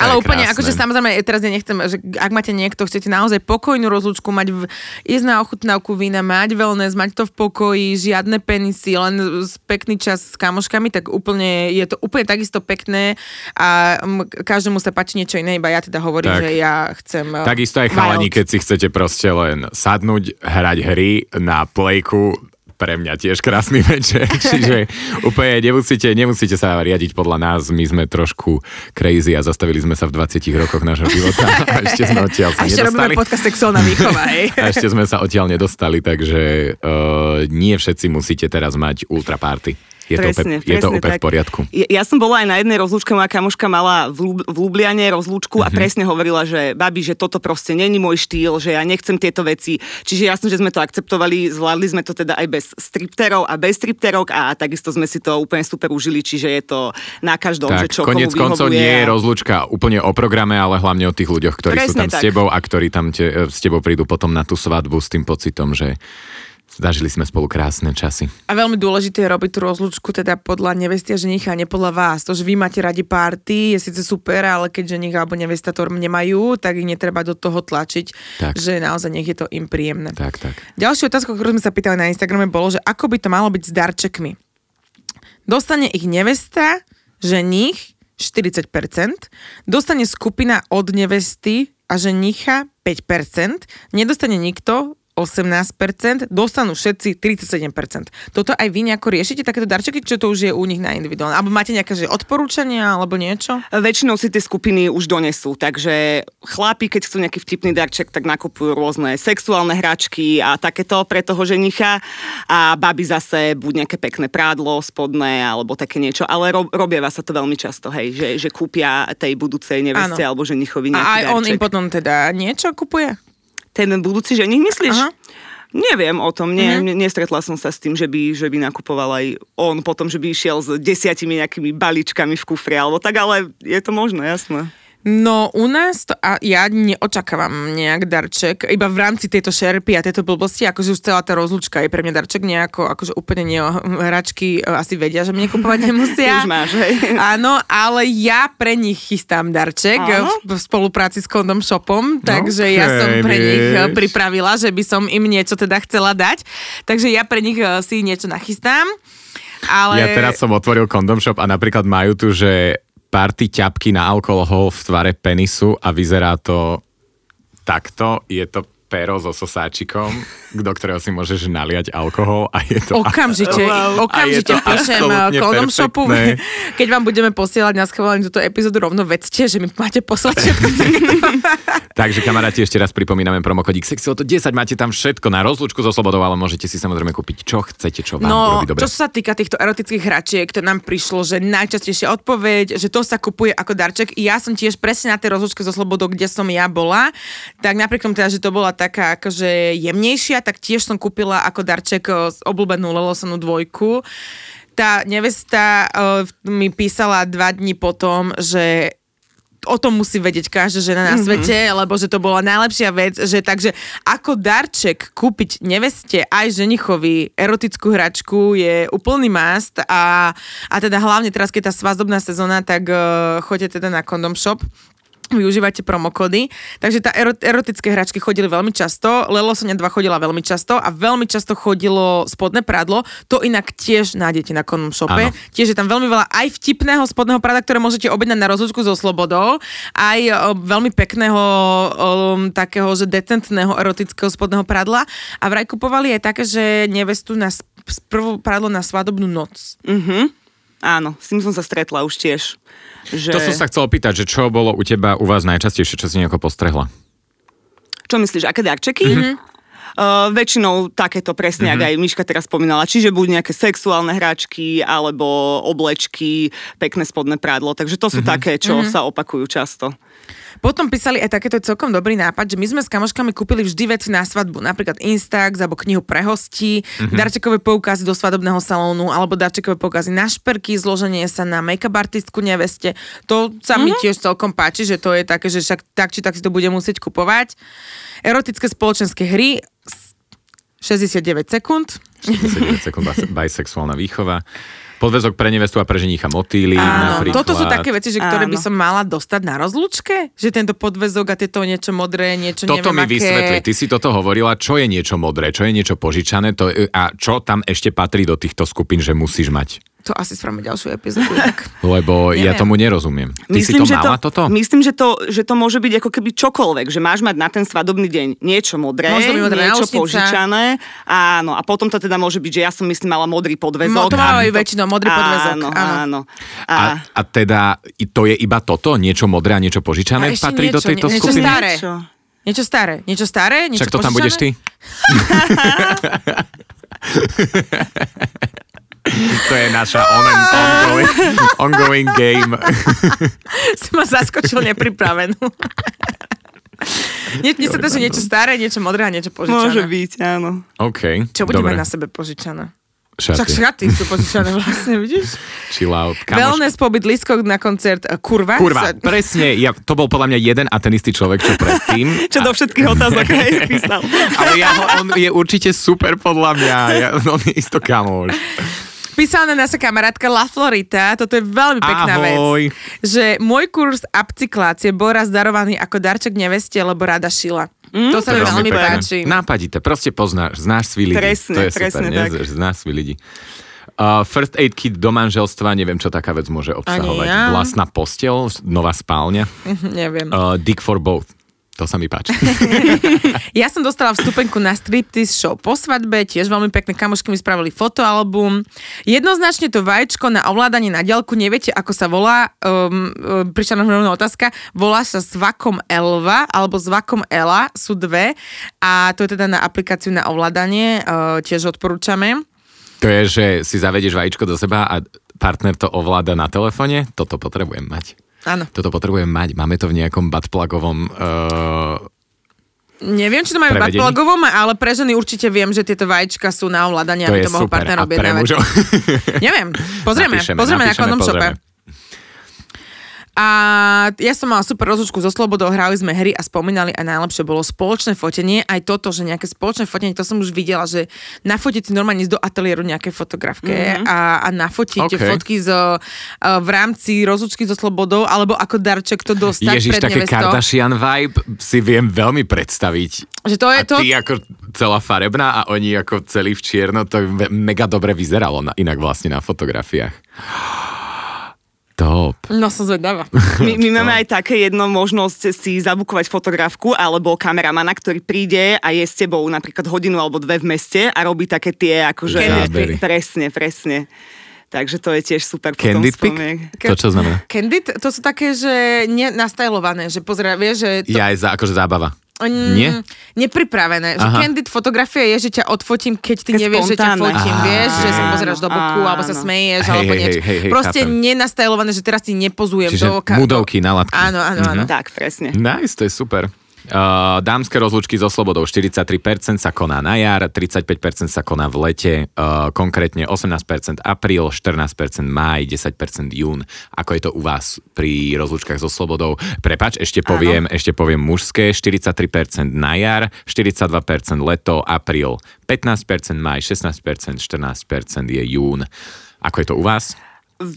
Ale je úplne, krásne. akože samozrejme, teraz ja nechcem, že ak máte niekto, chcete naozaj pokojnú rozlúčku, mať v, ísť na ochutnávku vína, mať wellness, mať to v pokoji, žiadne penisy, len pekný čas s kamoškami, tak úplne, je to úplne takisto pekné a každému sa páči niečo iné, iba ja teda hovorím, Tak. že ja chcem Takisto aj wild. chalani, keď si chcete proste len sadnúť, hrať hry na plejku, pre mňa tiež krásny večer, čiže úplne nemusíte, nemusíte sa riadiť podľa nás, my sme trošku crazy a zastavili sme sa v 20 rokoch nášho života a ešte sme odtiaľ sa A ešte robíme nedostali. podcast sexuálna výchova, hej. A ešte sme sa odtiaľ nedostali, takže uh, nie všetci musíte teraz mať ultra party. Je to, Presne, úplne, je to presne úplne v tak. poriadku. Ja, ja som bola aj na jednej rozlúčke, moja kamoška mala v, v Lubliane rozlúčku Mhm. a presne hovorila, že babi, že toto proste není môj štýl, že ja nechcem tieto veci. Čiže jasne, že sme to akceptovali, zvládli sme to teda aj bez stripterov a bez stripterok a takisto sme si to úplne super užili, čiže je to na každom, že Tak, čo konec koncov nie je rozlúčka úplne o programe, ale hlavne o tých ľuďoch, ktorí sú tam Presne s tak. tebou a ktorí tam te, s tebou prídu potom na tú svadbu s tým pocitom, že zažili sme spolu krásne časy. A veľmi dôležité je robiť tú rozlúčku teda podľa nevesty a ženicha, nie podľa vás. To, že vy máte radi party, je síce super, ale keď ženich alebo nevesta to nemajú, tak ich netreba do toho tlačiť, Tak. že naozaj nech je to im príjemné. Tak, tak. Ďalšia otázka, ktorú sme sa pýtali na Instagrame, bolo, že ako by to malo byť s darčekmi. Dostane ich nevesta, ženich 40%, dostane skupina od nevesty a ženicha 5%, nedostane nikto 18%, dostanú všetci 37%. Toto aj vy nejako riešite, takéto darčeky, čo to už je u nich na individuálne? Alebo máte nejaké že odporúčania alebo niečo? Väčšinou si tie skupiny už donesú, takže chlapi, keď chcú nejaký vtipný darček, tak nakupujú rôzne sexuálne hračky a takéto pre toho ženicha a baby zase buď nejaké pekné prádlo spodné alebo také niečo, ale ro- robieva sa to veľmi často, hej, že, že kúpia tej budúcej neveste alebo ženichovi nejaký A aj on darček. im potom teda niečo kupuje? Ten budúci ženich myslíš? Aha. Neviem o tom, nie, mm-hmm. nestretla som sa s tým, že by, že by nakupoval aj on potom, že by išiel s desiatimi nejakými balíčkami v kufri, alebo tak, ale je to možné, jasné. No u nás to, a ja neočakávam nejak darček, iba v rámci tejto šerpy a tejto blbosti, akože už celá tá rozlúčka je pre mňa darček nejako, akože úplne nie, hračky e, asi vedia, že mne kupovať nemusia. už máš, hej. Áno, ale ja pre nich chystám darček v, v spolupráci s Kondom Shopom, takže okay, ja som pre nich e, pripravila, že by som im niečo teda chcela dať, takže ja pre nich e, si niečo nachystám. Ale... Ja teraz som otvoril Kondom Shop a napríklad majú tu, že party ťapky na alkohol v tvare penisu a vyzerá to takto. Je to pero so sosáčikom, do ktorého si môžeš naliať alkohol a je to... Okamžite, wow. okamžite píšem Condom Shopu, keď vám budeme posielať na schválenie túto epizódu, rovno vedzte, že mi máte poslať všetko. Takže kamaráti, ešte raz pripomíname promokodík to 10, máte tam všetko na rozlúčku so Slobodou, ale môžete si samozrejme kúpiť čo chcete, čo vám no, robí dobre. čo sa týka týchto erotických hračiek, to nám prišlo, že najčastejšia odpoveď, že to sa kupuje ako darček. Ja som tiež presne na tej rozlúčke so Slobodou, kde som ja bola, tak napríklad teda, že to bola taká akože jemnejšia, tak tiež som kúpila ako darček obľúbenú Lelosonu dvojku. Tá nevesta uh, mi písala dva dní potom, že o tom musí vedieť každá žena na mhm. svete, mm-hmm. lebo že to bola najlepšia vec, že takže ako darček kúpiť neveste aj ženichovi erotickú hračku je úplný must a, a teda hlavne teraz, keď tá svazobná sezóna, tak uh, choďte teda na Condom Shop, využívate promokody. Takže tá erotické hračky chodili veľmi často, Lelo Sonia 2 chodila veľmi často a veľmi často chodilo spodné pradlo. To inak tiež nájdete na konom shope. Ano. Tiež je tam veľmi veľa aj vtipného spodného prada, ktoré môžete objednať na rozlúčku so slobodou, aj veľmi pekného o, takého, že decentného erotického spodného pradla. A vraj kupovali aj také, že nevestu na prvú pradlo na svadobnú noc. Mhm. Áno, s tým som sa stretla už tiež. Že... To som sa chcel opýtať, že čo bolo u teba, u vás najčastejšie, čo si nejako postrehla? Čo myslíš, aké darčeky? Mm-hmm. Uh, väčšinou takéto presne, mm-hmm. ak aj Miška teraz spomínala. Čiže buď nejaké sexuálne hračky, alebo oblečky, pekné spodné prádlo. Takže to sú mm-hmm. také, čo mm-hmm. sa opakujú často. Potom písali aj takéto celkom dobrý nápad, že my sme s kamoškami kúpili vždy veci na svadbu, napríklad Instax alebo knihu pre hostí, mm-hmm. darčekové poukazy do svadobného salónu alebo darčekové poukazy na šperky, zloženie sa na make-up artistku neveste. To sa mm-hmm. mi mhm. tiež celkom páči, že to je také, že však tak či tak si to bude musieť kupovať. Erotické spoločenské hry 69 sekúnd. 69 sekúnd bisexuálna výchova. Podvezok pre nevestu a pre ženícha motýly Áno, napríklad. toto sú také veci, že ktoré Áno. by som mala dostať na rozlúčke? Že tento podvezok a tieto niečo modré, niečo toto neviem mi aké... vysvetli. Ty si toto hovorila, čo je niečo modré, čo je niečo požičané to, a čo tam ešte patrí do týchto skupín, že musíš mať to asi spravíme ďalšiu epizódu. Lebo Neviem. ja tomu nerozumiem. Ty myslím, si to mala to, toto? Myslím, že to, že to môže byť ako keby čokoľvek, že máš mať na ten svadobný deň niečo modré, modré niečo náušnica. požičané. Áno, a potom to teda môže byť, že ja som myslím mala modrý podvezok. No, to majú väčšinou, modrý podvezok. Áno, áno. áno. A, a, a teda to je iba toto? Niečo modré a niečo požičané a patrí niečo, do tejto nie, skupiny? Niečo staré. Niečo. Niečo staré, niečo staré, niečo Však to tam budeš ty? To je naša on and ongoing, ongoing game. Si ma zaskočil nepripravenú. Nie, nie sa to, že niečo staré, niečo modré a niečo požičané. Môže byť, áno. OK, Čo budeme dobre. na sebe požičané? Šaty. Však šaty sú požičané vlastne, vidíš? Chill out. Kamoš... Wellness pobyt lístkok na koncert eh, Kurva. Kurva, sa... presne. Ja, to bol podľa mňa jeden a ten istý človek, čo predtým. čo a... do všetkých otázok aj písal. Ale ja on je určite super podľa mňa. Ja, on je isto kamoš. Písala na naša kamarátka La Florita, toto je veľmi pekná Ahoj. vec, že môj kurz upcyklácie bol raz darovaný ako darček neveste, lebo rada šila. Mm, to sa mi veľmi páči. Nápadite, proste poznáš, znáš svý ľudí. Presne, to je presne super, tak. znáš svý ľudí. Uh, first aid kit do manželstva, neviem, čo taká vec môže obsahovať. ja. Vlastná postel, nová spálňa. neviem. Uh, dick for both. To sa mi páči. ja som dostala vstupenku na striptease show po svadbe, tiež veľmi pekné kamošky mi spravili fotoalbum. Jednoznačne to vaječko na ovládanie na diaľku, neviete, ako sa volá, um, um, prišla nám otázka, volá sa Svakom Elva alebo Svakom Ela, sú dve a to je teda na aplikáciu na ovládanie, uh, tiež odporúčame. To je, že si zavedieš vajíčko do seba a partner to ovláda na telefóne? Toto potrebujem mať. Áno. Toto potrebujem mať. Máme to v nejakom buttplugovom uh, Neviem, či to majú v buttplugovom, ale pre ženy určite viem, že tieto vajíčka sú na ovládanie, aby to mohol partner objednávať. Neviem, pozrieme, Napíšeme, pozrieme na napíšeme, Condom Shope. A ja som mala super rozlučku so Slobodou, hrali sme hry a spomínali a najlepšie bolo spoločné fotenie. Aj toto, že nejaké spoločné fotenie, to som už videla, že nafotiť si normálne ísť do ateliéru nejaké fotografke mm-hmm. a, a nafotiť OK. fotky zo, uh, v rámci rozlučky so Slobodou, alebo ako darček to dostať Ježiš, pred také nevestou. Kardashian vibe si viem veľmi predstaviť. Že to je A to... ty ako celá farebná a oni ako celý v čierno, to mega dobre vyzeralo na, inak vlastne na fotografiách. Top. No som zvedavá. My, my máme aj také jedno možnosť si zabukovať fotografku alebo kameramana, ktorý príde a je s tebou napríklad hodinu alebo dve v meste a robí také tie akože... Zábery. Presne, presne. Takže to je tiež super. potom Candid pic? spomienk. To čo znamená? Candid, to sú také, že nenastajlované, že pozera, vieš, že to, Ja aj za, akože zábava. Mm, Nie? Nepripravené. Že Aha. candid fotografia je, že ťa odfotím, keď ty Také nevieš, že ťa spontánne. fotím, Á, vieš, že sa pozeráš do boku, alebo sa smeješ, Hej, alebo hej, niečo. hej, hej, Proste chápem. nenastajlované, že teraz ti nepozujem Čiže do... ka- mudovky na. Áno, áno, áno. Tak, presne. Nice, to je super. Uh, dámske rozlučky so slobodou 43% sa koná na jar, 35% sa koná v lete, uh, konkrétne 18% apríl, 14% máj, 10% jún. Ako je to u vás pri rozlučkách so slobodou? Prepač, ešte poviem, ešte poviem mužské, 43% na jar, 42% leto, apríl, 15% máj, 16%, 14% je jún. Ako je to u vás?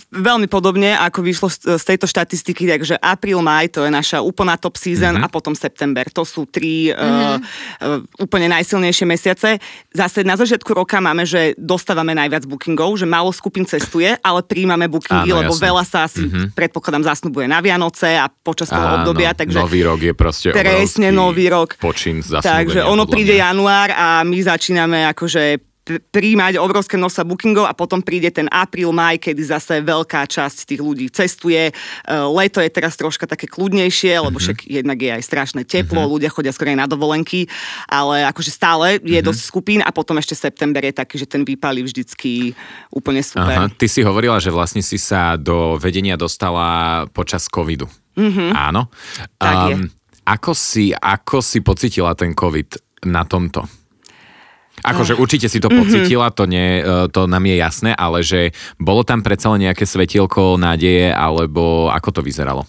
Veľmi podobne, ako vyšlo z, tejto štatistiky, takže apríl, maj, to je naša úplná top season Mhm. a potom september. To sú tri uh, uh, úplne najsilnejšie mesiace. Zase na začiatku roka máme, že dostávame najviac bookingov, že málo skupín cestuje, ale príjmame bookingy, Áno, lebo jasné. veľa sa asi, predpokladám, zasnubuje na Vianoce a počas toho obdobia. Takže nový rok je proste Presne, nový rok. počin Takže ono príde mňa. január a my začíname akože príjmať obrovské množstva bookingov a potom príde ten apríl, maj, kedy zase veľká časť tých ľudí cestuje. E, Leto je teraz troška také kľudnejšie, lebo Mhm. však jednak je aj strašné teplo, ľudia chodia skôr aj na dovolenky, ale akože stále je Mhm. dosť skupín a potom ešte september je taký, že ten výpalí vždycky úplne super. Aha, ty si hovorila, že vlastne si sa do vedenia dostala počas covidu. Mm-hmm. Áno. Mhm. Tak je. Ako si, ako si pocitila ten covid na tomto? Akože určite si to Mhm. pocitila, to, nie, e, to nám je jasné, ale že bolo tam predsa len nejaké svetielko nádeje, alebo ako to vyzeralo?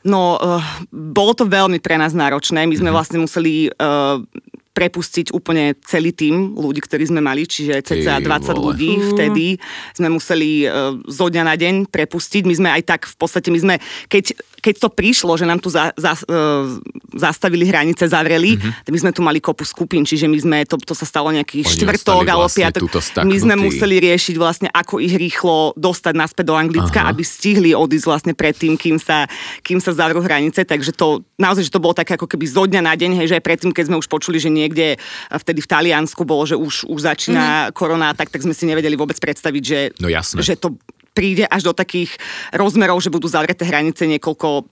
No, uh, bolo to veľmi pre nás náročné. My Mhm. sme vlastne museli uh, prepustiť úplne celý tým ľudí, ktorí sme mali, čiže cca Ty 20 vole. ľudí vtedy sme museli uh, zo dňa na deň prepustiť. My sme aj tak v podstate, my sme, keď, keď to prišlo, že nám tu za, za, uh, zastavili hranice, zavreli, Mhm. tak my sme tu mali kopu skupín, čiže my sme, to, to sa stalo nejaký Oni štvrtok alebo vlastne piatok. My sme museli riešiť vlastne, ako ich rýchlo dostať naspäť do Anglicka, Aha. aby stihli odísť vlastne predtým, kým sa, kým sa zavrú hranice, takže to naozaj, že to bolo také ako keby zo dňa na deň, hej, že aj predtým, keď sme už počuli, že niekde a vtedy v Taliansku bolo, že už, už začína mm-hmm. korona, tak, tak sme si nevedeli vôbec predstaviť, že, No jasné. že to príde až do takých rozmerov, že budú zavreté hranice niekoľko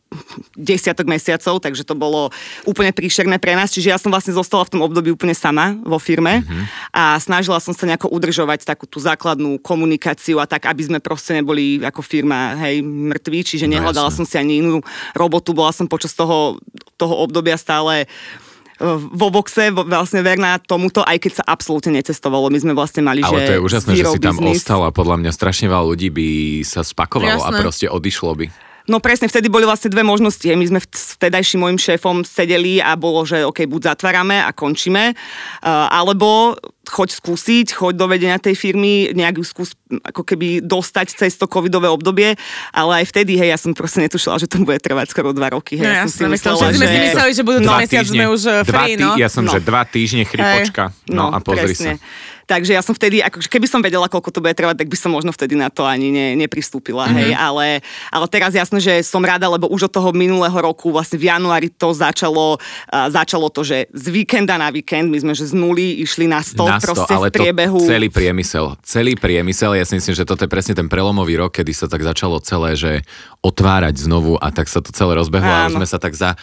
desiatok mesiacov, takže to bolo úplne príšerné pre nás. Čiže ja som vlastne zostala v tom období úplne sama vo firme Mhm. a snažila som sa nejako udržovať takú tú základnú komunikáciu a tak, aby sme proste neboli ako firma, hej, mŕtvi, čiže No nehľadala jasné. som si ani inú robotu, bola som počas toho, toho obdobia stále vo boxe, vo- vlastne verná tomuto, aj keď sa absolútne necestovalo. My sme vlastne mali, Ale že to je úžasné, že si tam business. ostala. Podľa mňa strašne veľa ľudí by sa spakovalo a Jasné. proste odišlo by. No presne, vtedy boli vlastne dve možnosti. My sme s vtedajším môjim šéfom sedeli a bolo, že OK, buď zatvárame a končíme, uh, alebo choď skúsiť, choď do vedenia tej firmy, nejak ju skús ako keby dostať cez to covidové obdobie, ale aj vtedy, hej, ja som proste netušila, že to bude trvať skoro dva roky. Hej. No ja som jasné, myslím, všetci sme si že- mysleli, že budú Dva mesiac sme už dva free, no. Ja som, No. že dva týždne chrypočka. No, a pozri presne. sa. Takže ja som vtedy, ako, keby som vedela, koľko to bude trvať, tak by som možno vtedy na to ani ne, nepristúpila. Mhm. Mm-hmm. Hej, ale, ale teraz jasné, že som rada, lebo už od toho minulého roku, vlastne v januári to začalo, uh, začalo to, že z víkenda na víkend, my sme že z nuly išli na 100, na 100, proste ale v priebehu. to celý priemysel. Celý priemysel, ja si myslím, že toto je presne ten prelomový rok, kedy sa tak začalo celé, že otvárať znovu a tak sa to celé rozbehlo a Áno. už sme sa tak za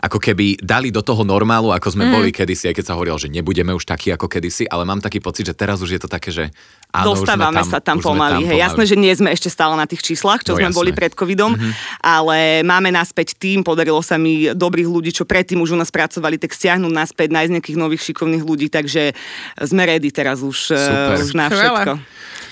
ako keby dali do toho normálu, ako sme mm. boli kedysi, aj keď sa hovorilo, že nebudeme už takí ako kedysi, ale mám taký pocit, že teraz už je to také, že áno, Dostávame už sme tam, sa tam už sme pomaly. Hej. Jasné, že nie sme ešte stále na tých číslach, čo No sme jasné. boli pred covidom, ale máme naspäť tým, podarilo sa mi dobrých ľudí, čo predtým už u nás pracovali, tak stiahnuť naspäť, nájsť nejakých nových šikovných ľudí, takže sme ready teraz už, eh, Super. už na všetko.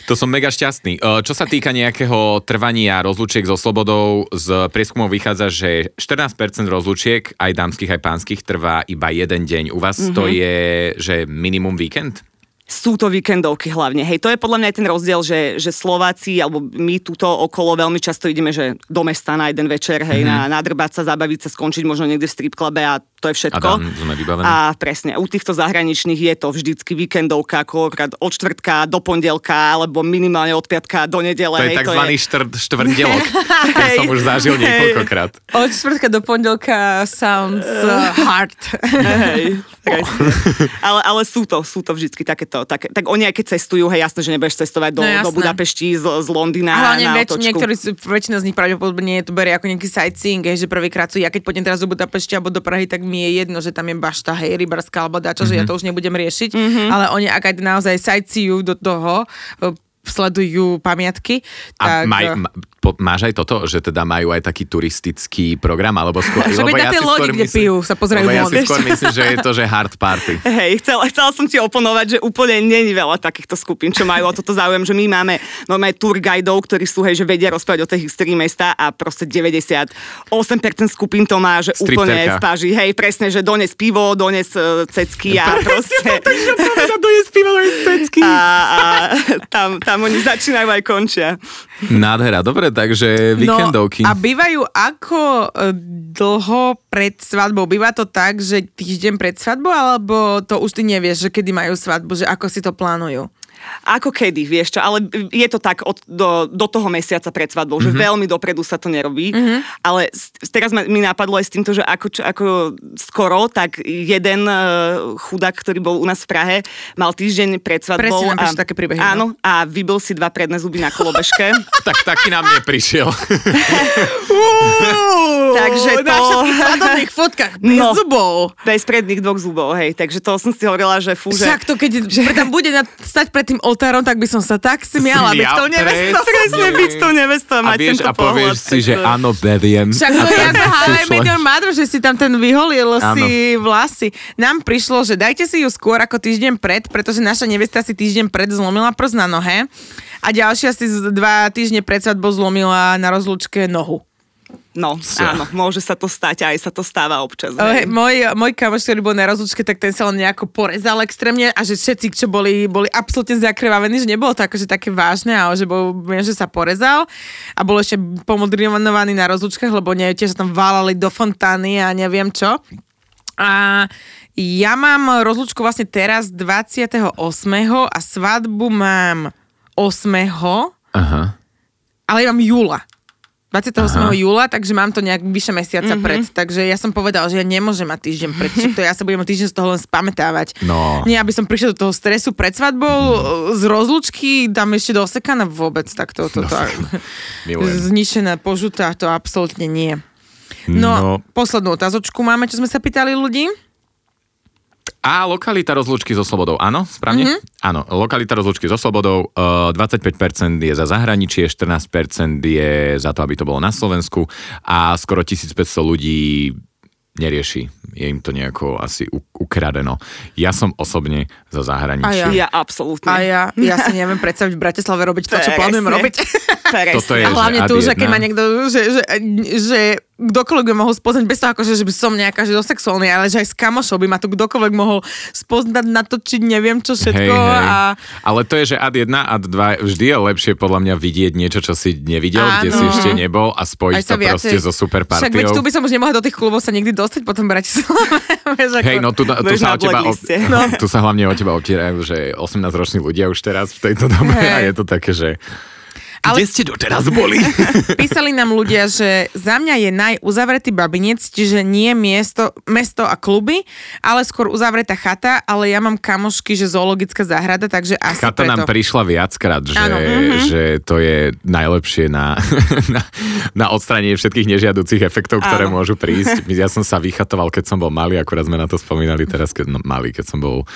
To som mega šťastný. E, Čo sa týka nejakého trvania rozlučiek so slobodou, z prieskumov vychádza, že 14% rozlučiek, aj dámskych, aj pánskych, trvá iba jeden deň. U vás mm-hmm. to je, že minimum víkend? Sú to víkendovky hlavne. Hej, to je podľa mňa aj ten rozdiel, že, že Slováci, alebo my túto okolo veľmi často ideme, že do mesta na jeden večer, hej, mm-hmm. na, nadrbať sa, zabaviť sa, skončiť možno niekde v strip clube a to je všetko. A sme vybavení. A presne, u týchto zahraničných je to vždycky víkendovka, koľkokrát od čtvrtka do pondelka, alebo minimálne od piatka do nedele. To je hej, takzvaný štrt, štvrtdelok. Ten som už zažil niekoľkokrát. Od čtvrtka do pondelka sounds uh, hard. Hej, ale, ale sú to, sú to vždycky takéto. Také, tak oni aj keď cestujú, hej, jasné, že nebudeš cestovať do, No, do. Budapešti z, z Londýna A hlavne na väč, otočku. niektorí, sú- väčšina z nich pravdepodobne to berie ako nejaký sightseeing, hej, že prvýkrát sú, ja keď pôjdem teraz do Budapešti alebo do Prahy, tak mi je jedno, že tam je bašta, hej, rybarská alebo dačo, mm-hmm. že ja to už nebudem riešiť, mm-hmm. ale oni ak aj naozaj sightseejú do toho, sledujú pamiatky, A tak... maj, e, ma, po, máš aj toto, že teda majú aj taký turistický program, alebo skôr... Že lebo na tej lodi, kde pijú, sa pozerajú ja si skôr myslím, že je to, že hard party. Hej, chcela, chcela som ti oponovať, že úplne není veľa takýchto skupín, čo majú o toto záujem, že my máme normálne tour guidov, ktorí sú, hej, že vedia rozprávať o tej histórii mesta a proste 98% skupín to má, že úplne Stripterka. v páži. Hej, presne, že dones pivo, dones uh, cecky a proste... a, a tam, tam oni začínajú aj končia. Nádhera, dobre, takže víkendovky. No, a bývajú ako e, dlho pred svadbou? Býva to tak, že týždeň pred svadbou, alebo to už ty nevieš, že kedy majú svadbu, že ako si to plánujú? Ako kedy, vieš čo, ale je to tak od, do, do toho mesiaca pred svadbou, Mhm. mm-hmm. že veľmi dopredu sa to nerobí, mm-hmm. ale teraz ma, mi napadlo aj s týmto, že ako, čo, ako skoro, tak jeden uh, chudák, ktorý bol u nás v Prahe, mal týždeň pred svadbou. Presne, prišli také príbehy, no. Áno, a vybil si dva predné zuby na kolobežke. Tak taký nám neprišiel. Takže Na to- všetkých svadobných fotkách bez No. zubov. Bez predných dvoch zubov, hej. Takže to som si hovorila, že fú, že... Však to, keď že... tam bude na, stať pred tým oltárom, tak by som sa tak smiala, byť tou nevestou. Presne byť tou nevestou a vieš, a povieš pohľad, si, že áno, beriem. Však to je ako How I. Met že si tam ten vyholil Áno. si vlasy. Nám prišlo, že dajte si ju skôr ako týždeň pred, pretože naša nevesta si týždeň pred zlomila prst na nohe a ďalšia si dva týždne pred svadbou zlomila na rozlúčke nohu. No, áno, môže sa to stať, aj sa to stáva občas. Hej. môj, môj kamoš, ktorý bol na rozlúčke, tak ten sa len nejako porezal extrémne a že všetci, čo boli, boli absolútne zakrvavení, že nebolo to akože také vážne, ale že bol, že sa porezal a bol ešte pomodrinovaný na rozlúčkach, lebo nie, tiež sa tam válali do fontány a neviem čo. A ja mám rozlúčku vlastne teraz 28. a svadbu mám 8. Aha. ale ja mám júla. 28. Aha. júla, takže mám to nejak vyše mesiaca mm-hmm. pred. Takže ja som povedal, že ja nemôžem mať týždeň pred. To ja sa budem týždeň z toho len spamätávať. No. Nie, aby som prišiel do toho stresu pred svadbou, mm. z rozlučky, dám ešte do osekaná vôbec, tak to, to, Milujem. zničená, požutá, to absolútne nie. No, No. poslednú otázočku máme, čo sme sa pýtali ľudí. A lokalita rozlúčky so slobodou, áno, správne? Mhm. Mm-hmm. Áno, lokalita rozlúčky so slobodou, uh, 25% je za zahraničie, 14% je za to, aby to bolo na Slovensku a skoro 1500 ľudí nerieši. Je im to nejako asi ukradeno. Ja som osobne za zahraničie. A Ja absolútne. A ja, ja si neviem predstaviť v Bratislave robiť to, čo plánujem robiť. Toto je- A hlavne tu, že keď ma niekto, že, že, že kdokoľvek by mohol spoznať, bez toho akože, že by som nejaká že dosexuálny, ale že aj s kamošou by ma tu kdokoľvek mohol spoznať, natočiť, neviem čo všetko. Hej, hej. A Ale to je, že ad 1, ad 2, vždy je lepšie podľa mňa vidieť niečo, čo si nevidel, Áno. kde si ešte nebol a spojiť aj to sa viacej. proste so super Však veď partiou. tu by som už nemohla do tých klubov sa nikdy dostať potom Bratislave. Vieš. Hej, no tu, tu, sa o teba, no. tu sa hlavne o teba obtierajú, že 18-roční ľudia už teraz v tejto dobe Hej. a je to také, že Ale... Kde ste doteraz boli? Písali nám ľudia, že za mňa je najuzavretý babinec, čiže nie miesto, mesto a kluby, ale skôr uzavretá chata, ale ja mám kamošky, že zoologická záhrada, takže asi Chata preto. nám prišla viackrát, že, mm-hmm. že to je najlepšie na, na, na odstranenie všetkých nežiaducich efektov, ktoré Áno. môžu prísť. Ja som sa vychatoval, keď som bol malý, akurát sme na to spomínali teraz, keď no, malý, keď som bol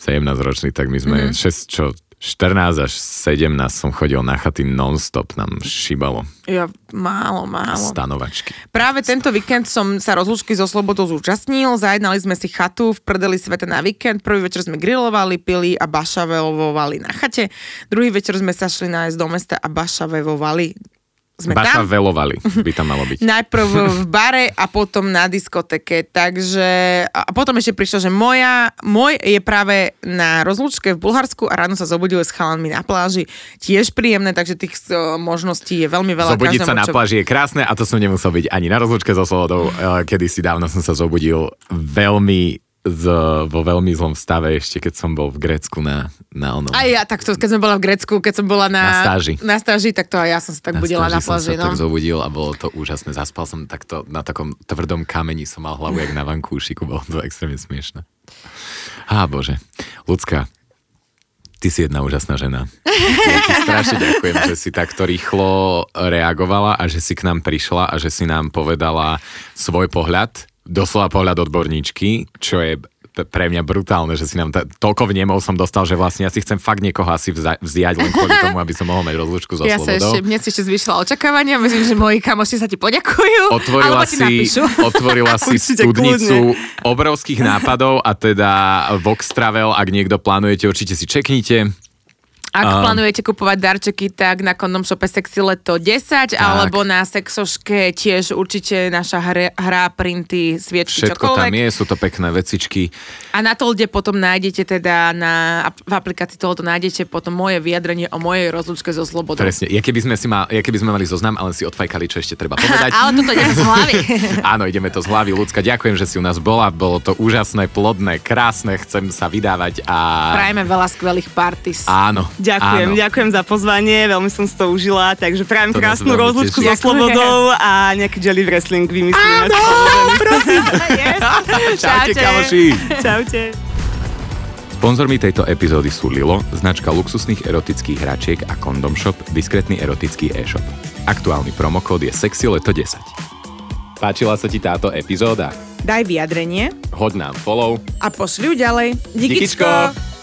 17 ročný, tak my sme mm-hmm. 6, čo 14 až 17 som chodil na chaty non-stop, nám šibalo. Ja, málo, málo. Stanovačky. Práve tento víkend som sa rozlúčky so Slobodou zúčastnil, zajednali sme si chatu v prdeli sveta na víkend, prvý večer sme grilovali, pili a bašavelovali na chate, druhý večer sme sa šli nájsť do mesta a bašavevovali sme Baša tam. velovali, by tam malo byť. Najprv v bare a potom na diskoteke. Takže, a potom ešte prišlo, že moja, môj je práve na rozlúčke v Bulharsku a ráno sa zobudil s chalanmi na pláži. Tiež príjemné, takže tých uh, možností je veľmi veľa. Zobudiť sa na čo... pláži je krásne a to som nemusel byť ani na rozlúčke so Slobodou. Kedy si dávno som sa zobudil veľmi z, vo veľmi zlom stave ešte, keď som bol v Grécku na, na onom. Aj ja takto, keď som bola v Grécku, keď som bola na, na stáži. Na stáži, tak to aj ja som sa tak na budila na pláži. som sa no. tak zobudil a bolo to úžasné. Zaspal som takto na takom tvrdom kameni, som mal hlavu jak na vankúšiku, bolo to extrémne smiešne. Á, bože. Ľudská, ty si jedna úžasná žena. Ja ti strašne ďakujem, že si takto rýchlo reagovala a že si k nám prišla a že si nám povedala svoj pohľad doslova pohľad odborníčky, čo je pre mňa brutálne, že si nám t- toľko vnemov som dostal, že vlastne ja si chcem fakt niekoho asi vza- vziať len kvôli tomu, aby som mohol mať rozlúčku so ja slobodou. Ešte, mne si ešte zvyšila očakávania, myslím, že moji kamoši sa ti poďakujú. Otvorila si, otvorila si studnicu kľudne. obrovských nápadov a teda Vox Travel, ak niekto plánujete, určite si čeknite. Ak um, plánujete kupovať darčeky, tak na Kondom Shope Sexy Leto 10, tak. alebo na Sexoške tiež určite naša hra, hra printy, sviečky, Všetko čokoľvek. tam je, sú to pekné vecičky. A na Tolde potom nájdete teda, na, v aplikácii Toldo nájdete potom moje vyjadrenie o mojej rozlúčke so Slobodou. Presne, ja keby sme, si ma, ja keby sme mali zoznam, ale si odfajkali, čo ešte treba povedať. ale toto ideme z hlavy. Áno, ideme to z hlavy. Ľudská, ďakujem, že si u nás bola, bolo to úžasné, plodné, krásne, chcem sa vydávať a... Prajeme veľa skvelých parties. Áno. Ďakujem, áno. ďakujem za pozvanie, veľmi som si to užila, takže prajem to krásnu rozlúčku so Slobodou a nejaký jelly wrestling vymyslíme. Áno, prosím. Čaute, kamoši. Čaute. Sponzormi tejto epizódy sú Lilo, značka luxusných erotických hračiek a Condom Shop, diskrétny erotický e-shop. Aktuálny promokód je SEXYLETO10. Páčila sa ti táto epizóda? Daj vyjadrenie. Hoď nám follow. A ju ďalej. Díkyčko. Díkyčko.